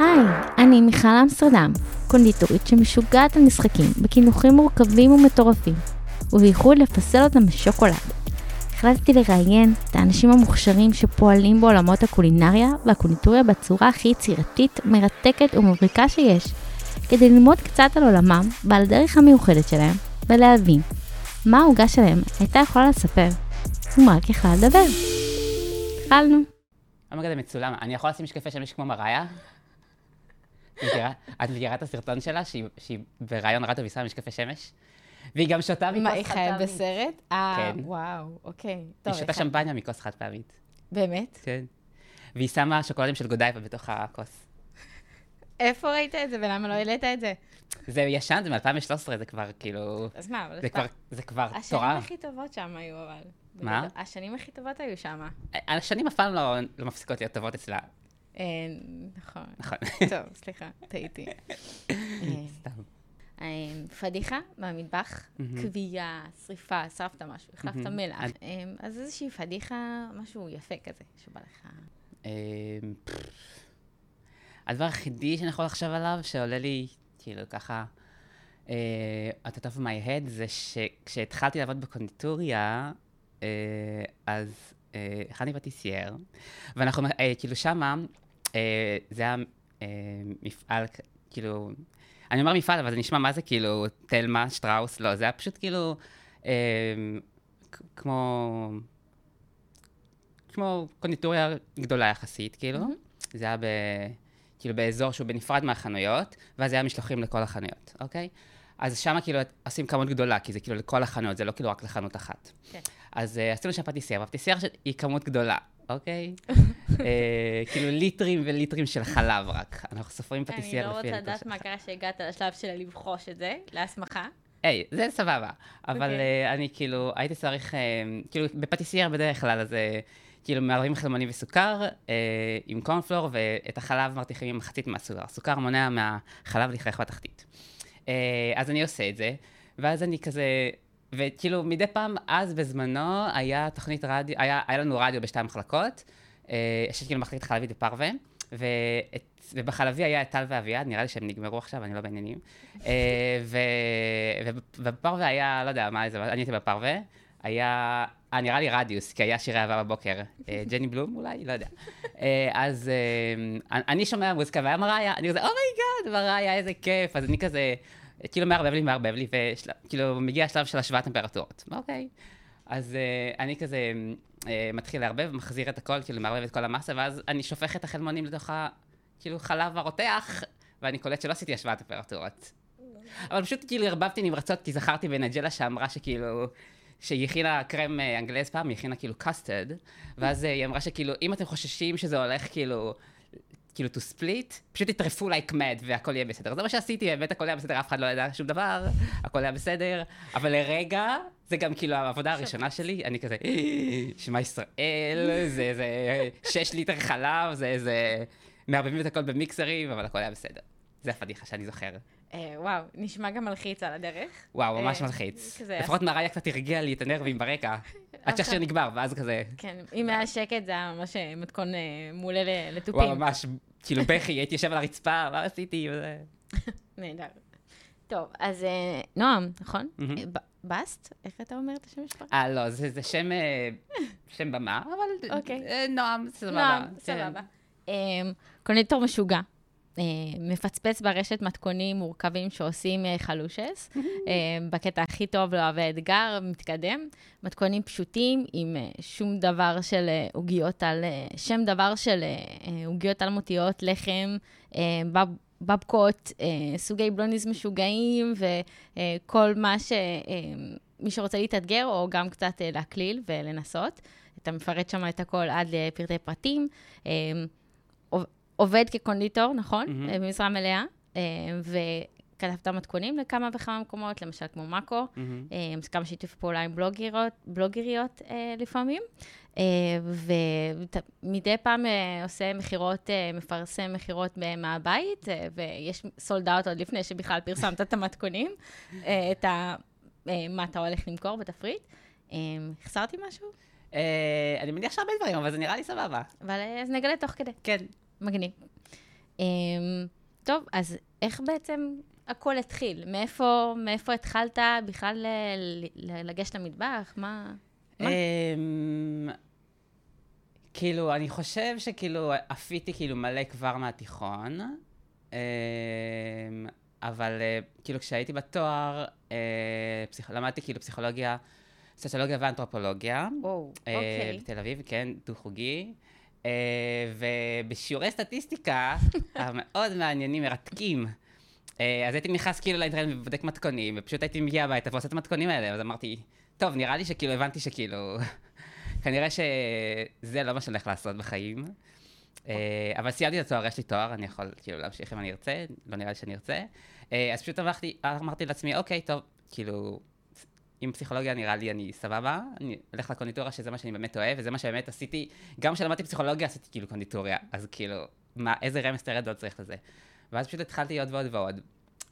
היי, אני מיכל אמסטרדם, קונדיטורית שמשוגעת על משחקים בקינוחים מורכבים ומטורפים, ובייחוד לפסל אותם בשוקולד. החלטתי לראיין את האנשים המוכשרים שפועלים בעולמות הקולינריה והקונדיטוריה בצורה הכי יצירתית, מרתקת ומבריקה שיש, כדי ללמוד קצת על עולמם ועל הדרך המיוחדת שלהם, ולהבין מה העוגה שלהם הייתה יכולה לספר, אם רק יכלה לדבר. התחלנו. אומייגד, זה מצולם. אני יכול לשים משקפי שמש כמו מראיה? את מכירה- את הסרטון שלה, שהיא- שהיא בראיון רדיו והיא שמה משקפי שמש? והיא גם שותה מכוס מה, חד היא פעמית. חיה בסרט? אה, כן. וואו, אוקיי. היא שותה שמפניה מכוס חד פעמית. באמת? כן. והיא שמה שוקולדים של גודייבה בתוך הכוס. איפה ראית את זה ולמה לא העלית את זה? זה ישן, זה מ-2013, זה כבר כאילו... אז מה, אבל זה כבר, זה כבר השנים תורה. הכי טובות שם היו, אבל. מה? השנים הכי טובות היו שם. השנים אף פעם לא, לא מפסיקות להיות טובות אצלה. אה, נכון. נכון. טוב, סליחה, טעיתי. אה, סתם. אה, פדיחה מהמטבח. כווייה, שריפה, שרפת משהו, החלפת. מלח. אה, אז איזושהי פדיחה, משהו יפה כזה, שבא לך. הדבר היחידי שאני יכול לחשוב עליו, שעולה לי, כאילו, ככה, אה, top of my head, זה שכשהתחלתי לעבוד בקונדיטוריה, אה, אז אה, הכנתי פטיסייר, ואנחנו, אה, כאילו, שמה, אה, זה היה אה, מפעל, כאילו, אני אומר מפעל, אבל זה נשמע מה זה, כאילו, תלמה, שטראוס, לא, זה היה פשוט כאילו, אה, כמו... כמו קונדיטוריה גדולה יחסית, כאילו. מהמם. זה היה ב... כאילו באזור שהוא בנפרד מהחנויות, ואז היה משלוחים לכל החנויות, אוקיי? אז שם כאילו עושים כמות גדולה, כי זה כאילו לכל החנויות, זה לא כאילו רק לחנות אחת. כן. אז uh, עשינו שם פטיסייר, והפטיסייר היא כמות גדולה, אוקיי? uh, כאילו ליטרים וליטרים של חלב רק. אנחנו סופרים אני פטיסייר לא לפי... רוצה לדעת מה קרה שהגעת לשלב של לבחוש את זה, להסמכה. היי, זה סבבה. אבל. אה, אני כאילו, הייתי צריך, אה, כאילו, בפטיסייר בדרך כלל, אז אה, כאילו מערבים חלמונים וסוכר אה, עם קורנפלור, ואת החלב מרתיחים עם מחצית מהסוכר. הסוכר מונע מהחלב לכרך בתחתית. אה, אז אני עושה את זה, ואז אני כזה... וכאילו, מדי פעם, אז בזמנו, היה תוכנית רדיו, היה, היה לנו רדיו בשתי המחלקות, אה, יש כאילו מחלקת חלבית בפרווה, ואת, ובחלבי היה את טל ואביעד, נראה לי שהם נגמרו עכשיו, אני לא בעניינים. אה, ובפרווה היה, לא יודע, מה זה, אני הייתי בפרווה, היה, אה, נראה לי רדיוס, כי היה שירי אהבה בבוקר. אה, ג'ני בלום אולי? לא יודע. אז אני שומע מוזיקה, והיה מראיה, אני כזה, oh my god, מראיה, איזה כיף. אז אני כזה, כאילו מערבב לי, מערבב לי, וכאילו מגיע השלב של השוואת טמפרטורות. אוקיי. אז אה, אני כזה אה, מתחיל לערבב, מחזיר את הכל, כאילו מערבב את כל המסה, ואז אני שופך את החלמונים לתוך ה... כאילו חלב הרותח, ואני קולט שלא עשיתי השוואת טמפרטורות. אבל פשוט כאילו ערבבתי נמרצות, כי זכרתי בנג'לה שאמרה שכאילו... שהיא הכינה קרם אה, אנגלס פעם, היא הכינה כאילו קאסטד, ואז היא אמרה שכאילו, אם אתם חוששים שזה הולך כאילו, כאילו to split, פשוט תטרפו like mad והכל יהיה בסדר. זה מה שעשיתי, באמת הכל היה בסדר, אף אחד לא ידע שום דבר, הכל היה בסדר, אבל לרגע, זה גם כאילו העבודה הראשונה שלי, אני כזה, שמע ישראל, זה איזה שש ליטר חלב, זה איזה, מערבבים את הכל במיקסרים, אבל הכל היה בסדר. זה הפדיחה שאני זוכר. אה, וואו, נשמע גם מלחיץ על הדרך. וואו, ממש אה, מלחיץ. כזה- לפחות מראיה קצת הרגיעה לי את הנרבים ברקע. עד שהשיר נגמר, ואז כזה, כן, אם היה שקט זה היה ממש אה, מתכון מעולה לתופים. וואו, ממש, כאילו בכי, הייתי יושב על הרצפה, מה עשיתי? נהדר. טוב, אז נועם, נכון? בסט? איך אתה אומר את השם שלך? אה, לא, זה זה שם שם במה, אבל אוקיי. נועם, סבבה. נועם, כן. סבבה. קונדיטור משוגע. אה, מפצפץ ברשת מתכונים מורכבים שעושים אה, חלושס, אה, בקטע הכי טוב לאוהבי אתגר, מתקדם. מתכונים פשוטים עם שום דבר של עוגיות על, שם דבר של עוגיות אלמותיות, לחם, בב, בבקות, סוגי בלוניז משוגעים וכל מה ש... מי שרוצה להתאתגר, או גם קצת להקליל ולנסות. אתה מפרט שם את הכל עד לפרטי פרטים. עוב- עובד כקונדיטור, נכון? אה, במשרה מלאה, אה, וכתבת מתכונים לכמה וכמה מקומות, למשל כמו מאקו. אה, כמה שיתוף פעולה עם בלוגריות, בלוגריות לפעמים, ומדי פעם עושה מכירות, מפרסם מכירות מהבית, ויש סולד אאוט עוד לפני שבכלל פרסמת את המתכונים, את ה... מה אתה הולך למכור בתפריט. החסרתי משהו? אני מניח שהרבה דברים, אבל זה נראה לי סבבה. אבל אז נגלה תוך כדי. כן. מגניב. אמ, טוב, אז איך בעצם הכל התחיל? מאיפה, מאיפה התחלת בכלל ל- ל- לגשת למטבח? מה? מה? אמ, כאילו, אני חושב שכאילו עפיתי כאילו מלא כבר מהתיכון, אמ, אבל אה, כאילו כשהייתי בתואר, אה, פסיכ- למדתי כאילו פסיכולוגיה, סוציולוגיה ואנתרופולוגיה. וואו, אה, אוקיי. בתל אביב, כן, דו-חוגי. אה, ובשיעורי סטטיסטיקה המאוד מעניינים, מרתקים. אה, אז הייתי נכנס כאילו לאינטרנט ובודק מתכונים, ופשוט הייתי מגיע הביתה ועושה את המתכונים האלה, אז אמרתי, טוב, נראה לי שכאילו הבנתי שכאילו, כנראה שזה לא מה שאני הולך לעשות בחיים. אה, אבל סיימתי את התואר, יש לי תואר, אני יכול כאילו להמשיך אם אני ארצה, לא נראה לי שאני ארצה. אז פשוט אמרתי, אמרתי לעצמי, אוקיי, טוב, כאילו, עם פסיכולוגיה נראה לי אני סבבה, אני הולך לקונדיטוריה שזה מה שאני באמת אוהב, וזה מה שבאמת עשיתי, גם כשלמדתי פסיכולוגיה עשיתי כאילו קונדיטוריה, אז כאילו, מה, איזה רמז תרד עוד צריך לזה. ואז פשוט התחלתי עוד ועוד ועוד,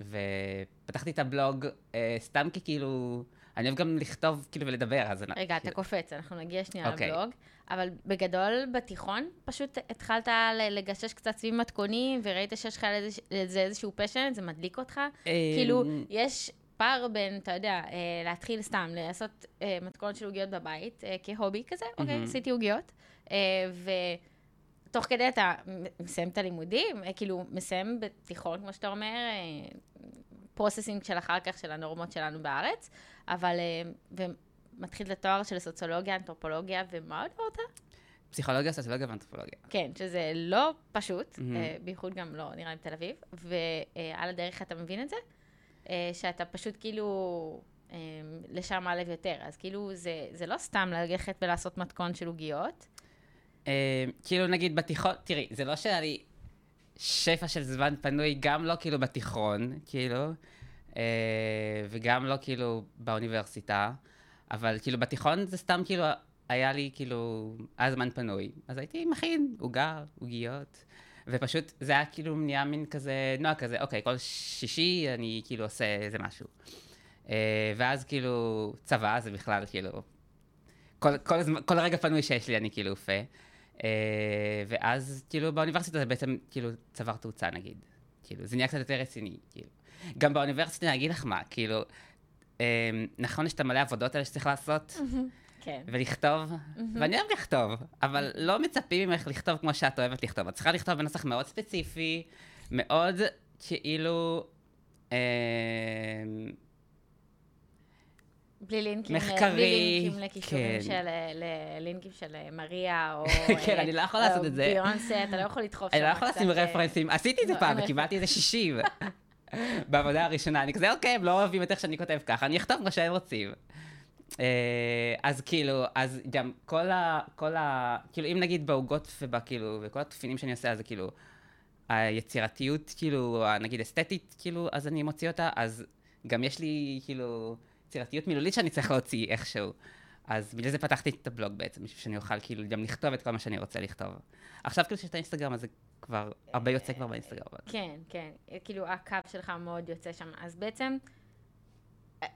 ופתחתי את הבלוג אה, סתם כי כאילו, אני אוהב גם לכתוב כאילו ולדבר, אז... רגע, אתה כאילו, קופץ, אנחנו נגיע שנייה אוקיי. לבלוג. אבל בגדול, בתיכון, פשוט התחלת לגשש קצת סביב מתכונים, וראית שיש לך לזה- לזה איזשהו passion, זה מדליק אותך. אה, כאילו, יש פער בין, אתה יודע, אה, להתחיל סתם, לעשות אה, מתכון של עוגיות בבית, אה, כ hobby כזה, אוקיי, מהמם. עשיתי עוגיות, ותוך כדי אתה מסיים את הלימודים, כאילו, מסיים בתיכון, כמו שאתה אומר, processing של אחר כך, של הנורמות שלנו בארץ, אבל, ומתחיל את התואר של סוציולוגיה, אנתרופולוגיה, ומה עוד אמרת? פסיכולוגיה, סוציולוגיה ואנתרופולוגיה. כן, שזה לא פשוט. אה, בייחוד גם לא, נראה לי בתל אביב, ועל הדרך אתה מבין את זה, שאתה פשוט כאילו אה, לשם מעלב יותר, אז כאילו זה, זה לא סתם ללכת ולעשות מתכון של עוגיות, אה, כאילו נגיד בתיכון, תראי, זה לא שהיה לי שפע של זמן פנוי, גם לא כאילו בתיכון, כאילו, אה, וגם לא כאילו באוניברסיטה, אבל כאילו בתיכון זה סתם כאילו, היה לי כאילו, היה זמן פנוי, אז הייתי מכין עוגה, עוגיות. ופשוט זה היה כאילו נהיה מין כזה נועה כזה, אוקיי, כל שישי אני כאילו עושה איזה משהו. אה, ואז כאילו צבא זה בכלל כאילו, כל, כל, כל רגע פנוי שיש לי אני כאילו עופה. אה, ואז כאילו באוניברסיטה זה בעצם כאילו צבר תאוצה נגיד. כאילו זה נהיה קצת יותר רציני. כאילו. גם באוניברסיטה אני אגיד לך מה, כאילו, אה, נכון יש את המלא עבודות האלה שצריך לעשות כן. ולכתוב, ואני אוהב לכתוב, אבל לא מצפים ממך לכתוב כמו שאת אוהבת לכתוב. את צריכה לכתוב בנוסח מאוד ספציפי, מאוד כאילו... אה, בלי לינקים, מחקרי, בלי לינקים לכישורים כן. של, לינקים של מריה, או... כן, אה, אני לא יכול לעשות את זה. ביונסה, אתה לא יכול לדחוף אני לא שם קצת, לשים אה, רפרנסים, עשיתי את זה לא, פעם וקיבלתי איזה 60. בעבודה הראשונה, אני כזה, אוקיי, הם לא אוהבים את איך שאני כותב ככה, אני אכתוב כמו שהם רוצים. אה, אז כאילו, אז גם כל ה... כל ה... כאילו, אם נגיד בעוגות ובכאילו, וכל התופינים שאני עושה, אז כאילו, היצירתיות, כאילו, נגיד אסתטית, כאילו, אז אני מוציא אותה, אז גם יש לי, כאילו, יצירתיות מילולית שאני צריך להוציא איכשהו. אז בגלל זה פתחתי את הבלוג בעצם, בשביל שאני אוכל כאילו גם לכתוב את כל מה שאני רוצה לכתוב. עכשיו כאילו שיש את האינסטגרם, אז זה כבר, הרבה יוצא כבר באינסטגרם. כן, כן, כאילו הקו שלך מאוד יוצא שם. אז בעצם,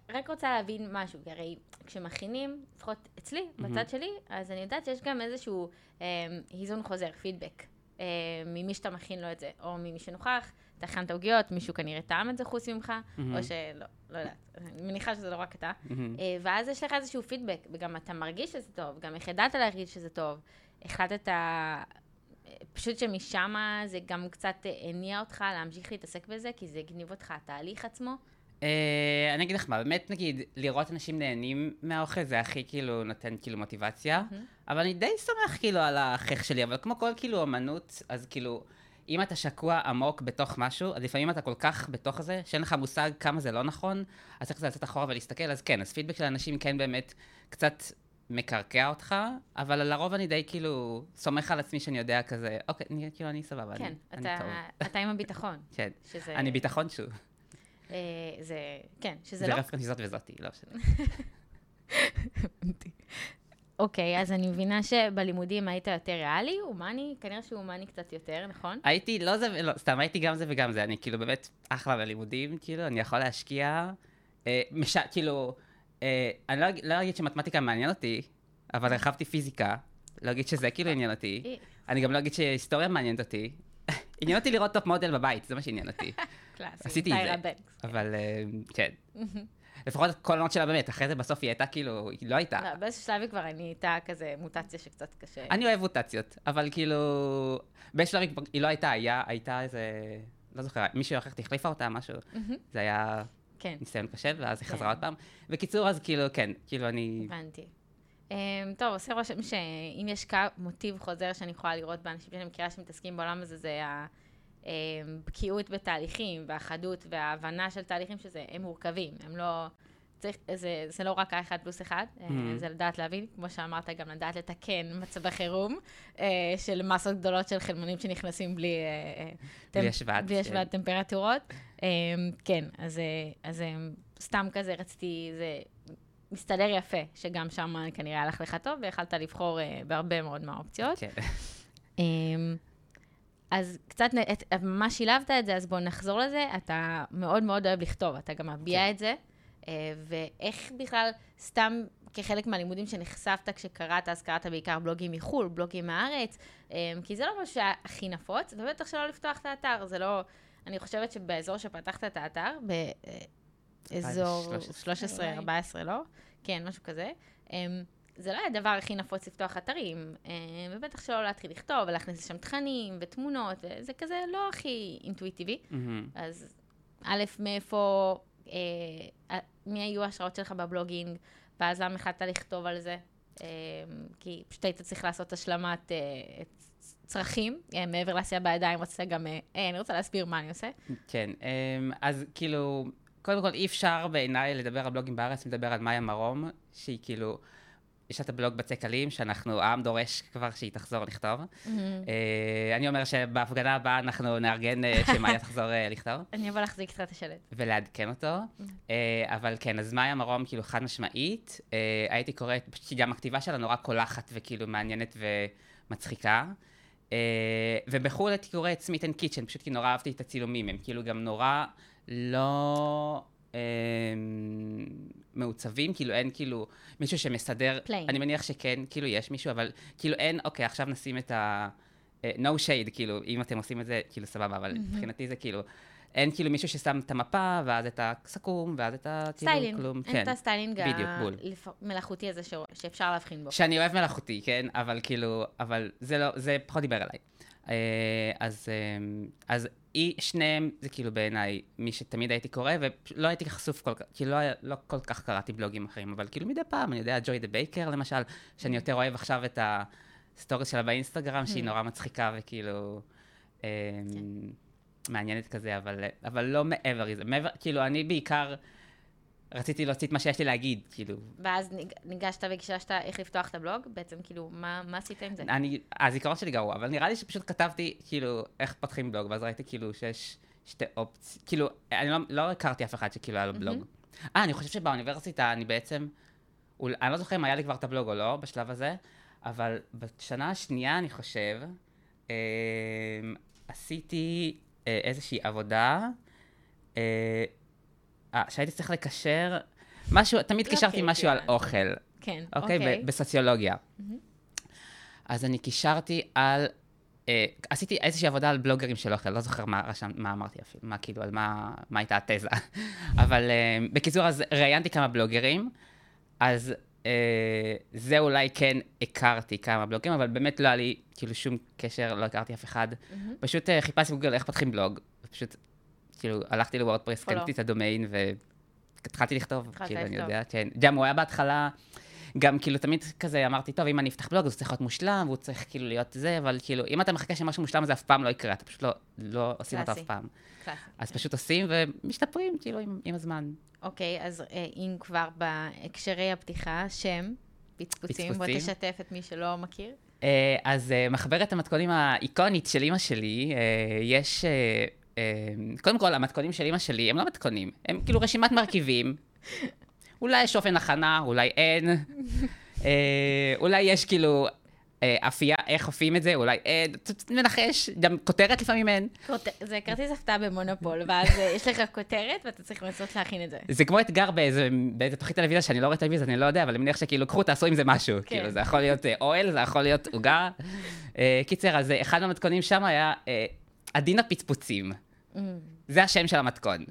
רק רוצה להבין משהו, כי הרי כשמכינים, לפחות אצלי, בצד שלי, אז אני יודעת שיש גם איזשהו אה, היזון חוזר, פידבק, אה, ממי שאתה מכין לו את זה, או ממי שנוכח, אתה הכנת עוגיות, מישהו כנראה טעם את זה חוץ ממך, מהמם. או שלא, לא יודעת, אני מניחה שזה לא רק אתה. מהמם. אה, ואז יש לך איזשהו פידבק, וגם אתה מרגיש שזה טוב, גם איך ידעת להרגיש שזה טוב. החלטת, אה, פשוט שמשם זה גם קצת אה, הניע אותך להמשיך להתעסק בזה, כי זה הגניב אותך, התהליך עצמו. אה, אני אגיד לך מה, באמת נגיד, לראות אנשים נהנים מהאוכל זה הכי כאילו נותן כאילו מוטיבציה, אבל אני די סומך כאילו על החייך שלי, אבל כמו כל כאילו אמנות, אז כאילו, אם אתה שקוע עמוק בתוך משהו, אז לפעמים אתה כל כך בתוך זה, שאין לך מושג כמה זה לא נכון, אז צריך לצאת אחורה ולהסתכל, אז כן, אז פידבק של אנשים כן באמת קצת מקרקע אותך, אבל לרוב אני די כאילו סומך על עצמי שאני יודע כזה, אוקיי, אני, כאילו אני סבבה, כן, אני, אני אתה, טוב. אתה עם הביטחון. כן, שזה, אני ביטחון שוב. אה, זה, כן, שזה זה לא... רפרנס זאת וזאתי, לא משנה. אוקיי, אז אני מבינה שבלימודים היית יותר ריאלי, הומני, כנראה שהומני קצת יותר, נכון? הייתי, לא זה, ולא, סתם הייתי גם זה וגם זה, אני כאילו באמת אחלה בלימודים, כאילו, אני יכול להשקיע, אה, מש... כאילו, אה, אני לא, לא אגיד שמתמטיקה מעניין אותי, אבל הרחבתי פיזיקה, לא אגיד שזה כאילו עניין אותי, אה, אני גם לא אגיד שהיסטוריה מעניינת אותי, עניין אותי לראות Top Model בבית, זה מה שעניין אותי. קלאסי. עשיתי את זה. אבל אה, כן. לפחות כל העונות שלה באמת, אחרי זה בסוף היא הייתה כאילו, היא לא הייתה. לא, באיזשהו שלב היא כבר נהייתה כזה מוטציה שקצת קשה. אני אוהב מוטציות, אבל כאילו, באיזשהו שלב היא לא הייתה, היה- הייתה איזה, לא זוכר, מישהו אחרת החליפה אותה, משהו. זה היה כן, ניסיון קשה, ואז היא כן. חזרה עוד פעם. בקיצור, אז כאילו, כן, כאילו אני... הבנתי. Um, טוב, עושה רושם שאם יש מוטיב חוזר שאני יכולה לראות באנשים שאני מכירה שמתעסקים בעולם הזה, זה הבקיאות בתהליכים, והחדות וההבנה של תהליכים שזה, הם מורכבים, הם לא... צריך, זה, זה לא רק האחד פלוס אחד, mm-hmm. Mhm. זה לדעת להבין, כמו שאמרת, גם לדעת לתקן מצבי חירום אה, של מסות גדולות של חלמונים שנכנסים בלי... אה, אה, בלי השוואת. השוואת טמפרטורות. אה, כן, אז, אה, אז אה, סתם כזה רציתי, זה מסתדר יפה, שגם שם כנראה הלך לך טוב, ויכלת לבחור אה, בהרבה מאוד מהאופציות. כן. אמ, אז קצת, ממש שילבת את זה, אז בואו נחזור לזה. אתה מאוד מאוד אוהב לכתוב, אתה גם מביע כן. את זה. אה, ואיך בכלל, סתם כחלק מהלימודים שנחשפת כשקראת, אז קראת בעיקר בלוגים מחו"ל, בלוגים מהארץ, אמ, כי זה לא משהו שהיה הכי נפוץ, ובטח שלא לפתוח את האתר, זה לא... אני חושבת שבאזור שפתחת את האתר, באזור 2013 13-14, לא? כן, משהו כזה. זה לא היה הדבר הכי נפוץ לפתוח אתרים, אמ, ובטח שלא להתחיל לכתוב ולהכניס לשם תכנים ותמונות, וזה כזה לא הכי אינטואיטיבי. מהמם. אז א', מאיפה, אה, מי היו ההשראות שלך בבלוגינג, ואז למה החלטת לכתוב על זה? אה, כי פשוט היית צריך לעשות השלמת אה, צרכים, אה, מעבר לעשייה בידיים, רצית גם, אה, אה, אני רוצה להסביר מה אני עושה. כן, אמ, אז כאילו, קודם כל אי אפשר בעיניי לדבר על בלוגים בארץ, לדבר על מאיה מרום, שהיא כאילו, יש לה את הבלוג בצק אלים, שאנחנו, העם דורש כבר שהיא תחזור לכתוב. אה, אני אומר שבהפגנה הבאה אנחנו נארגן אה, שמאיה תחזור אה, לכתוב. אני אבוא להחזיק איתך את השלט. ולעדכן אותו. אה, אבל כן, אז מאיה מרום כאילו חד משמעית, אה, הייתי קוראת, פשוט גם הכתיבה שלה נורא קולחת וכאילו מעניינת ומצחיקה. אה, ובחו"ל הייתי קורא את סמית אנד קיצ'ן, פשוט כי נורא אהבתי את הצילומים, הם כאילו גם נורא לא... אה, מעוצבים, כאילו אין כאילו מישהו שמסדר, Plain. אני מניח שכן, כאילו יש מישהו, אבל כאילו אין, אוקיי, עכשיו נשים את ה... אה, no shade, כאילו, אם אתם עושים את זה, כאילו סבבה, אבל מבחינתי זה כאילו, אין כאילו מישהו ששם את המפה, ואז את הסכו"ם, ואז את ה... כאילו, סטיילינג, כלום, אין את הסטיילינג. המלאכותי הזה ש- שאפשר להבחין בו. שאני אוהב מלאכותי, כן? אבל כאילו, אבל זה לא, זה פחות דיבר אליי. אה, אז, אה, אז היא, שניהם, זה כאילו בעיניי מי שתמיד הייתי קורא, ולא הייתי חשוף כל כך, כאילו לא, לא כל כך קראתי בלוגים אחרים, אבל כאילו מדי פעם, אני יודע, Joy the Baker למשל, שאני יותר אוהב עכשיו את הסטורי שלה באינסטגרם, שהיא נורא מצחיקה וכאילו אה, מעניינת כזה, אבל, אבל לא מעבר לזה. מעבר, כאילו, אני בעיקר רציתי להוציא את מה שיש לי להגיד, כאילו, ואז ניג- ניגשת והגששת איך לפתוח את הבלוג? בעצם, כאילו, מה מה עשית עם זה? אני, הזיכרון שלי גרוע, אבל נראה לי שפשוט כתבתי, כאילו, איך פותחים בלוג, ואז ראיתי כאילו שיש שתי אופציות, כאילו, אני לא, לא הכרתי אף אחד שכאילו היה לו בלוג. אה, אני חושב שבאוניברסיטה אני בעצם, אול, אני לא זוכר אם היה לי כבר את הבלוג או לא, בשלב הזה, אבל בשנה השנייה, אני חושב, אה, עשיתי אה, איזושהי עבודה, אה, אה, שהייתי צריך לקשר, משהו, תמיד לא קישרתי משהו על קריטי, אוכל. כן, אוקיי? ב- בסוציולוגיה. אז אני קישרתי על... אה, עשיתי איזושהי עבודה על בלוגרים של אוכל, לא זוכר מה, רשם, מה אמרתי אפילו, מה כאילו, על מה, מה הייתה התזה. אבל אה, בקיצור, אז ראיינתי כמה בלוגרים, אז אה, זה אולי כן הכרתי כמה בלוגרים, אבל באמת לא היה לי כאילו שום קשר, לא הכרתי אף אחד. פשוט אה, חיפשתי בגוגל איך פותחים בלוג, ופשוט כאילו הלכתי לוורדפרס, Follow. קניתי את הדומיין והתחלתי לכתוב, כאילו, אני לכתוב. יודע, כן. גם הוא היה בהתחלה, גם כאילו תמיד כזה אמרתי, טוב, אם אני אפתח בלוג, אז הוא צריך להיות מושלם, והוא צריך כאילו להיות זה, אבל כאילו, אם אתה מחכה שמשהו מושלם, זה אף פעם לא יקרה, אתה פשוט לא, לא עושים אותו אף. פעם. קלאסי. אז פשוט עושים ומשתפרים, כאילו, עם, עם הזמן. אוקיי, אז אה, אם כבר בהקשרי הפתיחה, שם, פצפוצים, בוא. תשתף את מי שלא מכיר. אה, אז אה, מחברת המתכונים האיקונית של אימא שלי, יש... אה, אה, קודם כל, המתכונים של אימא שלי הם לא מתכונים, הם כאילו רשימת מרכיבים. אולי יש אופן הכנה, אולי אין. אה, אולי יש כאילו אה, אפייה, איך אופים את זה, אולי אין. ת- מנחש, גם כותרת לפעמים אין. זה כרטיס הפתעה במונופול, ואז אה, יש לך כותרת ואתה צריך לנסות להכין את זה. זה כמו אתגר באיזה, תוכנית טלוויזיה שאני לא רואה טלוויזיה, אני לא יודע, אבל אני מניח שכאילו, קחו, תעשו עם זה משהו. כן. כאילו, זה יכול להיות אה, אוהל, זה יכול להיות עוגה. אה, קיצר, אז אה, אחד מהמתכונים שם היה, אה, עדין הפצפוצים. Mm. זה השם של המתכון.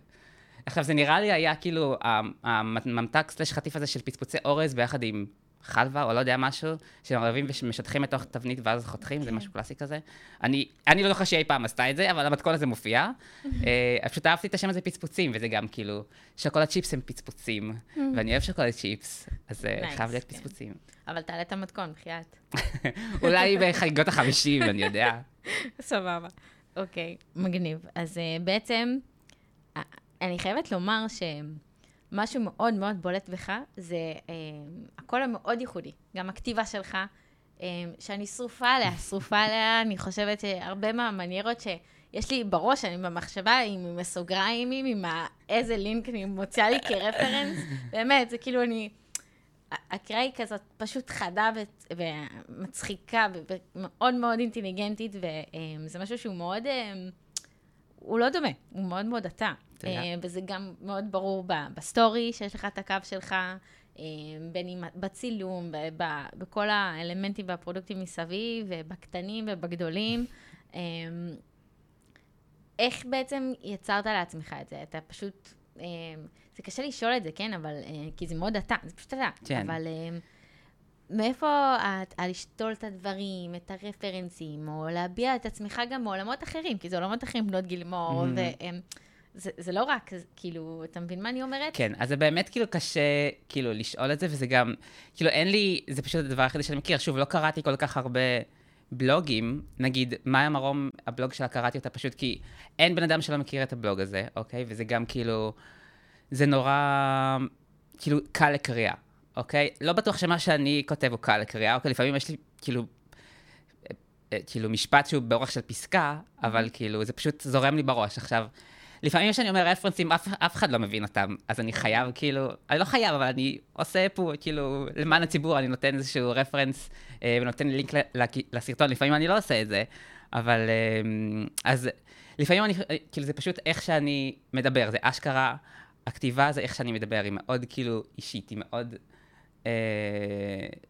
עכשיו, זה נראה לי היה כאילו הממתק סלש חטיף הזה של פצפוצי אורז ביחד עם חלבה, או לא יודע משהו, שמערבים ומשטחים לתוך תבנית ואז חותכים, זה משהו קלאסי כזה. אני, אני לא זוכר שהיא אי פעם עשתה את זה, אבל המתכון הזה מופיע. אה, פשוט אהבתי את השם הזה פצפוצים, וזה גם כאילו, שוקולד צ'יפס הם פצפוצים, ואני אוהב שוקולד צ'יפס, אז אה, Nice, חייב להיות כן. פצפוצים. אבל תעלה את המתכון, בחייאת. אולי בחגיגות החמישים, אני יודע. סבבה. אוקיי, מגניב. אז uh, בעצם, uh, אני חייבת לומר שמשהו מאוד מאוד בולט בך, זה uh, הקול המאוד ייחודי. גם הכתיבה שלך, uh, שאני שרופה עליה, שרופה עליה, אני חושבת שהרבה מהמניירות שיש לי בראש, אני במחשבה עם הסוגריים, עם איזה לינק אני מוציאה לי כרפרנס, באמת, זה כאילו אני... הקריאה היא כזאת פשוט חדה ומצחיקה ומאוד מאוד אינטליגנטית, וזה משהו שהוא מאוד, אה, הוא לא דומה, הוא מאוד מאוד אתה. אה, וזה גם מאוד ברור בסטורי, שיש לך את הקו שלך, אה, בין אם בצילום, בכל האלמנטים והפרודוקטים מסביב, ובקטנים ובגדולים. אה, איך בעצם יצרת לעצמך את זה? אתה פשוט... אה, זה קשה לשאול את זה, כן? אבל... אה, כי זה מאוד אתה, זה פשוט אתה. כן. אבל אה, מאיפה את, על לשתול את הדברים, את הרפרנסים, או להביע את עצמך גם מעולמות אחרים? כי זה עולמות אחרים, בנות גילמור, Mhm. והם... זה, זה לא רק, זה, כאילו, אתה מבין מה אני אומרת? כן, אז זה באמת כאילו קשה כאילו לשאול את זה, וזה גם, כאילו אין לי, זה פשוט הדבר היחידי שאני מכיר. שוב, לא קראתי כל כך הרבה בלוגים, נגיד, מאיה מרום, הבלוג שלה, קראתי אותה פשוט כי אין בן אדם שלא מכיר את הבלוג הזה, אוקיי? וזה גם כאילו, זה נורא, כאילו, קל לקריאה, אוקיי? לא בטוח שמה שאני כותב הוא קל לקריאה, אוקיי? לפעמים יש לי, כאילו, אה, אה, כאילו משפט שהוא באורך של פסקה, אבל כאילו, זה פשוט זורם לי בראש. עכשיו, לפעמים כשאני אומר רפרנסים, אף, אף אחד לא מבין אותם, אז אני חייב, כאילו, אני לא חייב, אבל אני עושה פה, כאילו, למען הציבור, אני נותן איזשהו רפרנס אה, ונותן לינק לסרטון, לפעמים אני לא עושה את זה, אבל, אה, אז לפעמים אני, אה, כאילו, זה פשוט איך שאני מדבר, זה אשכרה, הכתיבה זה איך שאני מדבר, היא מאוד, כאילו, אישית, היא מאוד... אה,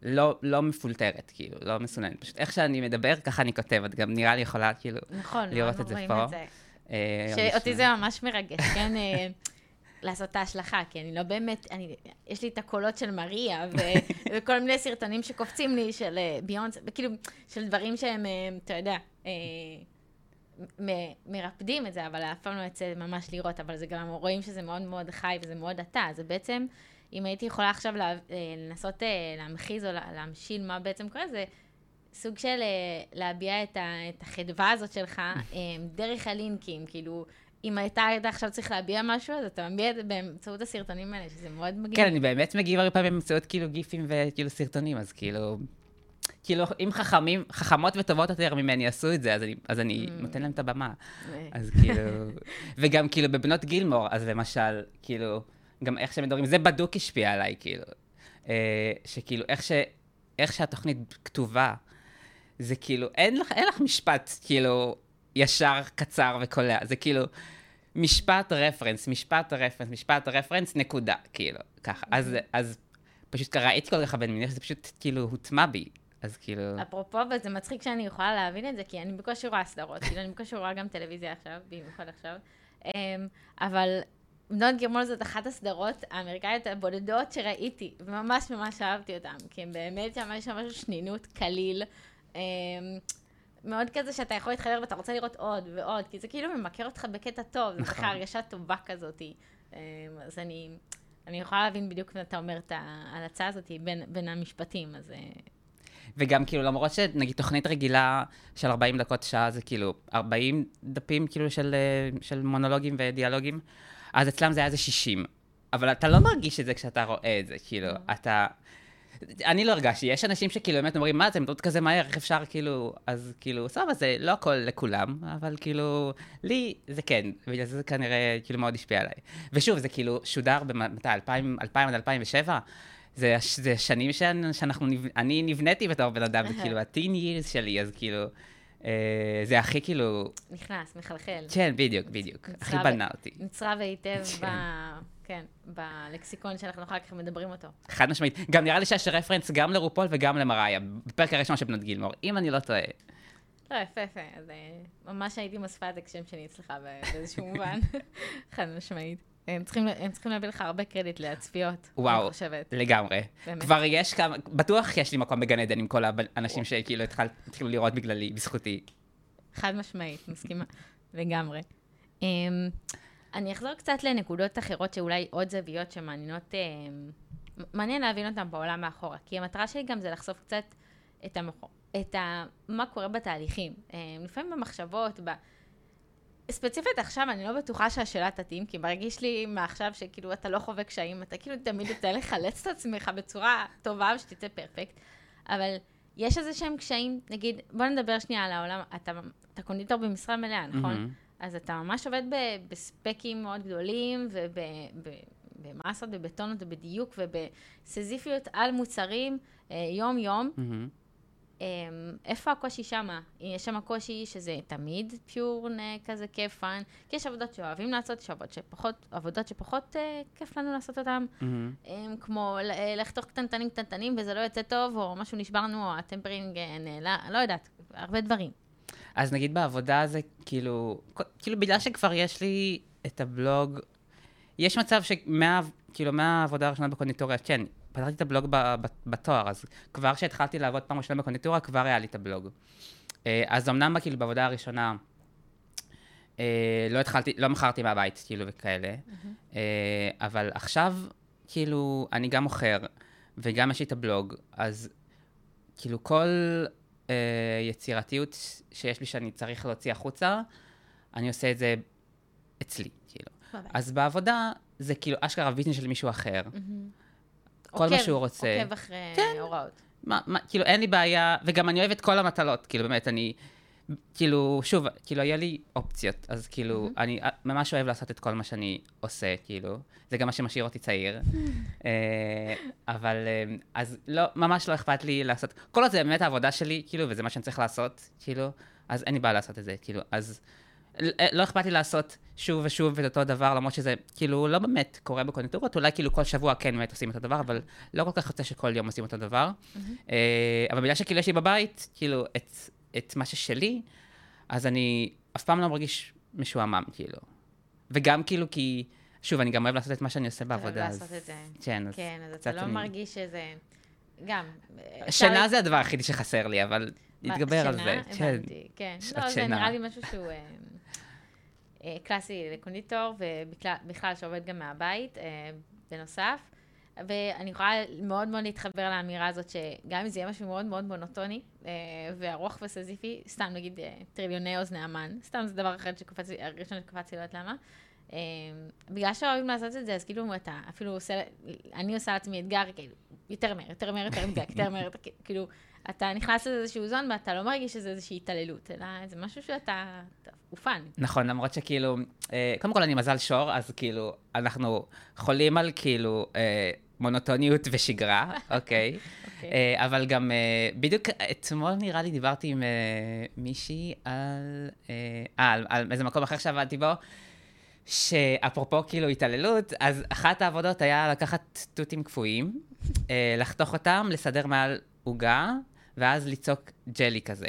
לא, לא מפולטרת, כאילו, לא מסוננת. פשוט איך שאני מדבר, ככה אני כותב. את גם נראה לי יכולה, כאילו, נכון, לראות מאוד את זה רואים פה. את זה. אה, שאותי זה ממש מרגש, כן? אה, לעשות את ההשלכה, כי אני לא באמת, אני, יש לי את הקולות של מריה, ו, וכל מיני סרטונים שקופצים לי של אה, ביונס, וכאילו, של דברים שהם, אתה יודע, מ- מרפדים את זה, אבל אף פעם לא יוצא ממש לראות, אבל זה גם רואים שזה מאוד מאוד חי וזה מאוד אתה. זה בעצם, אם הייתי יכולה עכשיו לה, לנסות להמחיז או לה- להמשיל מה בעצם קורה, זה סוג של אה, להביע את, ה, את החדווה הזאת שלך אה, דרך הלינקים, כאילו, אם אתה היית עכשיו צריך להביע משהו, אז אתה מביע את זה באמצעות הסרטונים האלה, שזה מאוד מגניב. כן, אני באמת מגיב הרבה פעמים באמצעות כאילו גיפים וכאילו סרטונים, אז כאילו... כאילו, אם חכמים, חכמות וטובות יותר ממני עשו את זה, אז אני, אז אני Mm. נותן להם את הבמה. אה, אז כאילו... וגם כאילו בבנות גילמור, אז למשל, כאילו, גם איך שהם מדברים, זה בדוק השפיע עליי, כאילו. שכאילו, איך, ש, איך שהתוכנית כתובה, זה כאילו, אין לך, אין לך משפט, כאילו, ישר, קצר וקולע. זה כאילו, משפט רפרנס, משפט רפרנס, משפט רפרנס, נקודה, כאילו, ככה. אז, אז פשוט ראיתי כל כך הרבה, מניח שזה פשוט כאילו הוטמע בי. אז כאילו... אפרופו, וזה מצחיק שאני יכולה להבין את זה, כי אני בקושי רואה סדרות, כאילו, אני בקושי רואה גם טלוויזיה עכשיו, במיוחד עכשיו. אמ, אבל בנות גרמול זאת אחת הסדרות האמריקאיות הבודדות שראיתי, וממש ממש אהבתי אותן, כי הם באמת שם יש שם משהו שנינות, קליל. אמ, מאוד כזה שאתה יכול להתחבר ואתה רוצה לראות עוד ועוד, כי זה כאילו ממכר אותך בקטע טוב, זה נכון. בכלל הרגשה טובה כזאת. אמ, אז אני, אני יכולה להבין בדיוק מה אתה אומר את ההלצה הזאת בין, בין המשפטים, אז... אה, וגם כאילו, למרות שנגיד תוכנית רגילה של 40 דקות שעה זה כאילו 40 דפים כאילו של, אה, של מונולוגים ודיאלוגים, אז אצלם זה היה איזה 60. אבל אתה לא מרגיש את זה כשאתה רואה את זה, כאילו, אתה... אני לא הרגשתי, יש אנשים שכאילו באמת אומרים, מה זה, מדברות כזה מהר, איך אפשר כאילו, אז כאילו, סבבה, זה לא הכל לכולם, אבל כאילו, לי זה כן, בגלל זה זה כנראה כאילו מאוד השפיע עליי. ושוב, זה כאילו שודר במתי, 2000, 2000 עד 2007? זה, זה שנים שאנחנו, אני נבניתי בתור בן אדם, זה כאילו הטין years שלי, אז כאילו, אה, זה הכי כאילו, נכנס, מחלחל. כן, בדיוק, בדיוק, הכי בנה אותי. נצרב היטב ב... כן. בלקסיקון שאנחנו אחר כך מדברים אותו. חד משמעית. גם נראה לי שיש רפרנס גם לרופול וגם למראיה, בפרק הראשון של בנות גילמור, אם אני לא טועה. לא, יפה, יפה. אז אה, ממש הייתי מוספה את הקשם שלי אצלך באיזשהו מובן, חד משמעית. הם צריכים, הם צריכים להביא לך הרבה קרדיט לצפיות, וואו, אני חושבת. לגמרי. באמת. כבר יש כמה, בטוח יש לי מקום בגן עדן עם כל האנשים שכאילו התחילו לראות בגללי, בזכותי. חד משמעית, מסכימה, לגמרי. אני אחזור קצת לנקודות אחרות שאולי עוד זוויות שמעניינות, um, מעניין להבין אותן בעולם מאחורה, כי המטרה שלי גם זה לחשוף קצת את, המח... את ה... מה קורה בתהליכים. Um, לפעמים במחשבות, ב... ספציפית עכשיו, אני לא בטוחה שהשאלה תתאים, כי מרגיש לי מעכשיו שכאילו אתה לא חווה קשיים, אתה כאילו תמיד רוצה לחלץ את עצמך בצורה טובה ושתצא פרפקט, אבל יש איזה שהם קשיים, נגיד, בוא נדבר שנייה על העולם, אתה, אתה קונדיטור במשרה מלאה, נכון? מהמם. אז אתה ממש עובד ב, בספקים מאוד גדולים, ובמסות, בבטונות, ובדיוק, ובסזיפיות על מוצרים, אה, יום-יום. אמ, איפה הקושי שמה? יש שם קושי שזה תמיד pure כזה כיף fun, כי יש עבודות שאוהבים לעשות, יש עבודות שפחות, עבודות שפחות אה, כיף לנו לעשות אותן. הם, כמו אה, לחתוך קטנטנים קטנטנים וזה לא יוצא טוב, או משהו נשבר לנו, או הטמפרינג אה, נעלם, לא יודעת, הרבה דברים. אז נגיד בעבודה זה כאילו, כאילו בגלל שכבר יש לי את הבלוג, יש מצב שמה, כאילו מהעבודה הראשונה בקונדיטוריה, כן, פתחתי את הבלוג בתואר, אז כבר כשהתחלתי לעבוד פעם ראשונה בקונדיטוריה, כבר היה לי את הבלוג. אה, אז אמנם כאילו בעבודה הראשונה, אה, לא התחלתי, לא מכרתי מהבית, כאילו, וכאלה, אה, אבל עכשיו, כאילו, אני גם מוכר, וגם יש לי את הבלוג, אז כאילו כל יצירתיות שיש לי שאני צריך להוציא החוצה, אני עושה את זה אצלי, כאילו. אז בעבודה זה כאילו אשכרה ביזנס של מישהו אחר. כל מה שהוא רוצה. עוקב אחרי כן. הוראות. מה, מה, כאילו, אין לי בעיה, וגם אני אוהב את כל המטלות, כאילו, באמת, אני, כאילו, שוב, כאילו, היה לי אופציות, אז כאילו, אני ממש אוהב לעשות את כל מה שאני עושה, כאילו, זה גם מה שמשאיר אותי צעיר. אה, אבל, אה, אז לא, ממש לא אכפת לי לעשות, כל עוד זה באמת העבודה שלי, כאילו, וזה מה שאני צריך לעשות, כאילו, אז אין לי בעיה לעשות את זה, כאילו, אז לא אכפת לי לעשות שוב ושוב את אותו דבר, למרות שזה כאילו לא באמת קורה בקונדיטורות, אולי כאילו כל שבוע כן באמת עושים אותו דבר, אבל לא כל כך יוצא שכל יום עושים אותו דבר. אה, אבל בגלל שכאילו יש לי בבית, כאילו, את, את מה ששלי, אז אני אף פעם לא מרגיש משועמם, כאילו. וגם כאילו כי, שוב, אני גם אוהב לעשות את מה שאני עושה אתה אוהב בעבודה. לעשות את זה. כן, אז כן, אז אתה לא אני- מרגיש שזה... גם. אפשר- שינה זה הדבר היחידי שחסר לי, אבל נתגבר על שינה? זה. כן. הבנתי, כן. לא, זה שינה. נראה לי משהו שהוא אה, אה, קלאסי לקונדיטור, ובכלל שעובד גם מהבית, אה, בנוסף. ואני יכולה מאוד מאוד להתחבר לאמירה הזאת, שגם אם זה יהיה משהו מאוד מאוד מונוטוני, אה, וארוך וסזיפי, סתם נגיד אה, טריליוני אוזני המן, סתם זה דבר אחר שקפץ לי, הראשון שקפץ לי, לא יודעת למה. אה, בגלל שאוהבים לעשות את זה, אז כאילו אתה אפילו עושה, אני עושה לעצמי אתגר, כאילו, יותר מהר, יותר מהר, יותר מדויק, יותר מהר, כאילו, אתה נכנס לאיזשהו zone ואתה לא מרגיש שזה איזושהי התעללות, אלא זה משהו שאתה, אתה- הוא fun. נכון, למרות שכאילו, אה, קודם כל אני מזל שור, אז כאילו, אנחנו חולים על כאילו אה, מונוטוניות ושגרה, אוקיי? אוקיי. אה, אבל גם בדיוק אתמול נראה לי דיברתי עם מישהי על, אה, על, על איזה מקום אחר שעבדתי בו, שאפרופו כאילו התעללות, אז אחת העבודות היה לקחת תותים קפואים, לחתוך אותם, לסדר מעל עוגה, ואז ליצוק ג'לי כזה.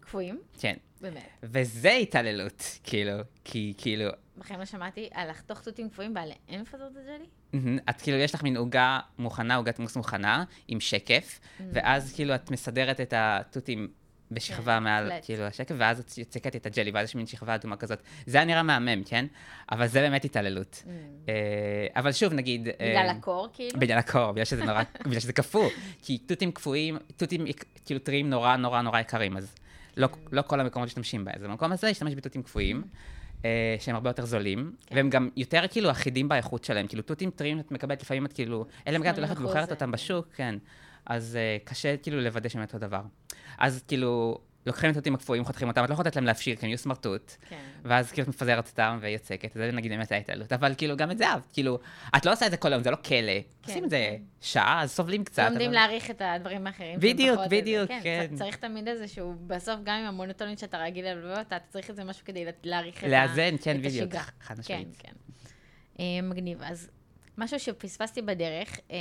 קפואים, כן. באמת. וזה התעללות, כאילו, כי כאילו, בחיים לא שמעתי על לחתוך תותים קפואים ועליהם לפזר את הג'לי? את כאילו, יש לך מין עוגה מוכנה, עוגת מוס מוכנה, עם שקף, ואז כאילו את מסדרת את התותים בשכבה כן, מעל. כאילו, השקף, ואז את יוצקת את הג'לי, ואז יש מין שכבה אדומה כזאת. זה היה נראה מהמם, כן? אבל זה באמת התעללות. אה, אבל שוב, נגיד... בגלל אה, הקור, כאילו? בגלל הקור, בגלל שזה נורא, בגלל שזה קפוא. כי תותים קפואים, תותים כאילו טריים נורא נורא נורא יקרים, אז לא, לא כל המקומות משתמשים בהם. אז במקום הזה להשתמש בתותים קפואים, אה, שהם הרבה יותר זולים, והם גם יותר כאילו אחידים באיכות שלהם. כאילו תותים טריים את מקבלת לפעמים את כאילו, אלא אם כן את הולכת 80% ומוכרת זה- אותם בשוק, כן. אז אה, קשה כאילו לוודא שהם אותו דבר. אז כאילו, לוקחים את התותים הקפואים, חותכים אותם, את לא יכולה לתת להם להפשיר, כי הם יהיו סמרטוט. כן. ואז כאילו את מפזרת אותם ויוצקת, זה נגיד באמת ההתעללות. אבל כאילו, גם את זה אהבת, כאילו, את לא עושה את זה כל היום, זה לא כלא. עושים את זה כן. שעה, אז סובלים קצת. לומדים אבל- להעריך את הדברים האחרים. בדיוק, איזה- בדיוק, כן. צ- צריך תמיד איזשהו, בסוף גם עם המונוטונית שאתה רגיל אותה, אתה צריך איזה משהו כדי לה- להעריך את ה- לאזן, כן, את בדיוק, השגרה. חד כן, משמעית. כן. אה, מגניב. אז משהו שפספסתי בדרך, אה,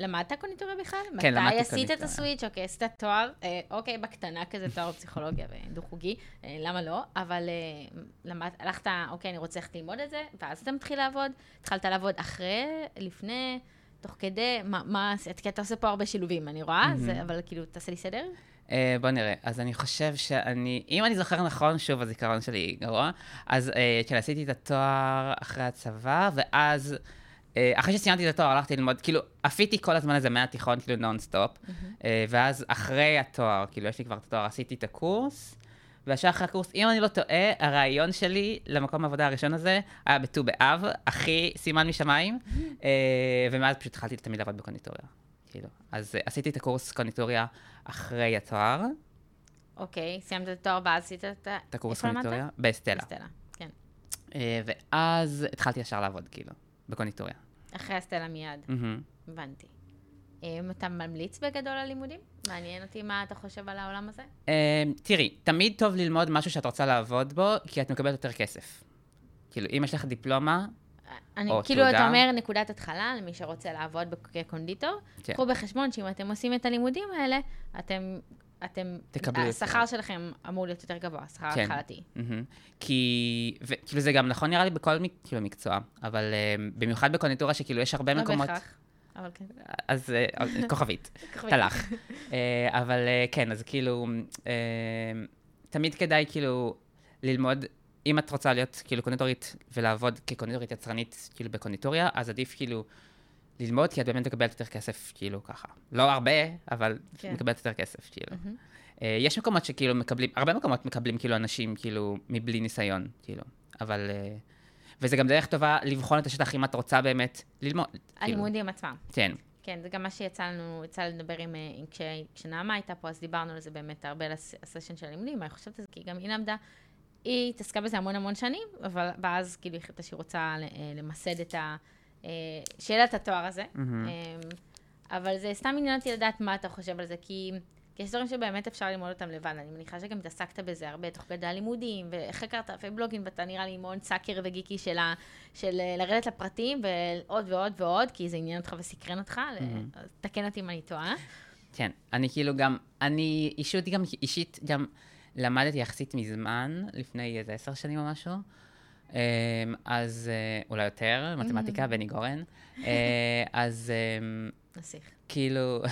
למדת קונדיטוריה בכלל? כן, למדתי מתי עשית את. הסוויץ'? אוקיי, עשית תואר, אה, אוקיי, בקטנה כזה, תואר בפסיכולוגיה ודו-חוגי, אה, למה לא? אבל אה, למד, הלכת, אוקיי, אני רוצה ללכת ללמוד את זה, ואז אתה מתחיל לעבוד? התחלת לעבוד אחרי, לפני, תוך כדי, מה, מה עשית? כי אתה עושה פה הרבה שילובים, אני רואה. זה, אבל כאילו, תעשה לי סדר. אה, בוא נראה. אז אני חושב שאני, אם אני זוכר נכון, שוב, הזיכרון שלי גרוע, אז אה, כן, עשיתי את התואר אחרי הצבא, ואז, אה, אחרי שסיימתי את התואר, הלכתי ללמוד, כאילו, אפיתי כל הזמן הזה מהתיכון, כאילו, נונסטופ, אה, ואז אחרי התואר, כאילו, יש לי כבר את התואר, עשיתי את הקורס, וישר אחרי הקורס, אם אני לא טועה, הריאיון שלי למקום העבודה הראשון הזה היה בט"ו באב, הכי סימן משמיים, אה, ומאז פשוט התחלתי תמיד לעבוד בקונדיטוריה. כאילו, אז אה, עשיתי את הקורס קונדיטוריה אחרי התואר, אוקיי, סיימת את התואר ואז עשית את ה... את הקורס? קונדיטוריה, בסטלה. סטלה, כן. אה, ואז התחלתי ישר לעבוד, כאילו, בקונדיטוריה. אחרי הסטלה מיד, מהמם. הבנתי. אם אתה ממליץ בגדול על לימודים? מעניין אותי מה אתה חושב על העולם הזה. אה, תראי, תמיד טוב ללמוד משהו שאת רוצה לעבוד בו, כי את מקבלת יותר כסף. כאילו, אם יש לך דיפלומה, אני, או כאילו, תעודה. אתה אומר נקודת התחלה למי שרוצה לעבוד כקונדיטור, כן. קחו בחשבון שאם אתם עושים את הלימודים האלה, אתם, אתם. השכר שלכם אמור להיות יותר גבוה, השכר כן. התחלתי. מהמם. כי, וכאילו זה גם נכון נראה לי בכל כאילו, מקצוע, אבל אה, במיוחד בקונדיטוריה שכאילו יש הרבה לא מקומות, בהכרח, אבל כן. אז אה, אז כוכבית. תלך. אה, אבל אה, כן, אז כאילו, אה, תמיד כדאי כאילו ללמוד, אם את רוצה להיות כאילו קונדיטורית ולעבוד כקונדיטורית יצרנית כאילו בקונדיטוריה, אז עדיף כאילו ללמוד, כי את באמת מקבלת יותר כסף כאילו ככה. לא הרבה, אבל כן. מקבלת יותר כסף כאילו. מהמם. אה, יש מקומות שכאילו מקבלים, הרבה מקומות מקבלים כאילו אנשים כאילו מבלי ניסיון, כאילו, אבל... אה, וזה גם דרך טובה לבחון את השטח אם את רוצה באמת ללמוד. כאילו. הלימודים עצמם. כן. כן, זה גם מה שיצא לנו, יצא לדבר עם, אה, עם כש, כשנעמה הייתה פה, אז דיברנו על זה באמת הרבה על הס- הסשן של הלימודים, אני חושבת על זה, כי גם היא למדה, היא התעסקה בזה המון המון שנים, אבל ואז כאילו היא החליטה שהיא רוצה למסד את ה... אה, שיהיה לה את התואר הזה. אמ, אבל זה סתם עניין אותי לדעת מה אתה חושב על זה, כי, כי יש דברים שבאמת אפשר ללמוד אותם לבד. אני מניחה שגם התעסקת בזה הרבה תוך כדי הלימודים, הכרת אלפי בלוגים, ואתה נראה לי מאוד סאקר וגיקי של, ה, של אה, לרדת לפרטים, ועוד ועוד ועוד, כי זה עניין אותך וסקרן אותך, תקן אותי אם אני טועה. כן, אני כאילו גם, אני אישות גם, אישית גם למדתי יחסית מזמן, לפני איזה עשר שנים או משהו. אמ, אז אה, אולי יותר, מתמטיקה, בני גורן. אה, אז אמ, נסיך. כאילו,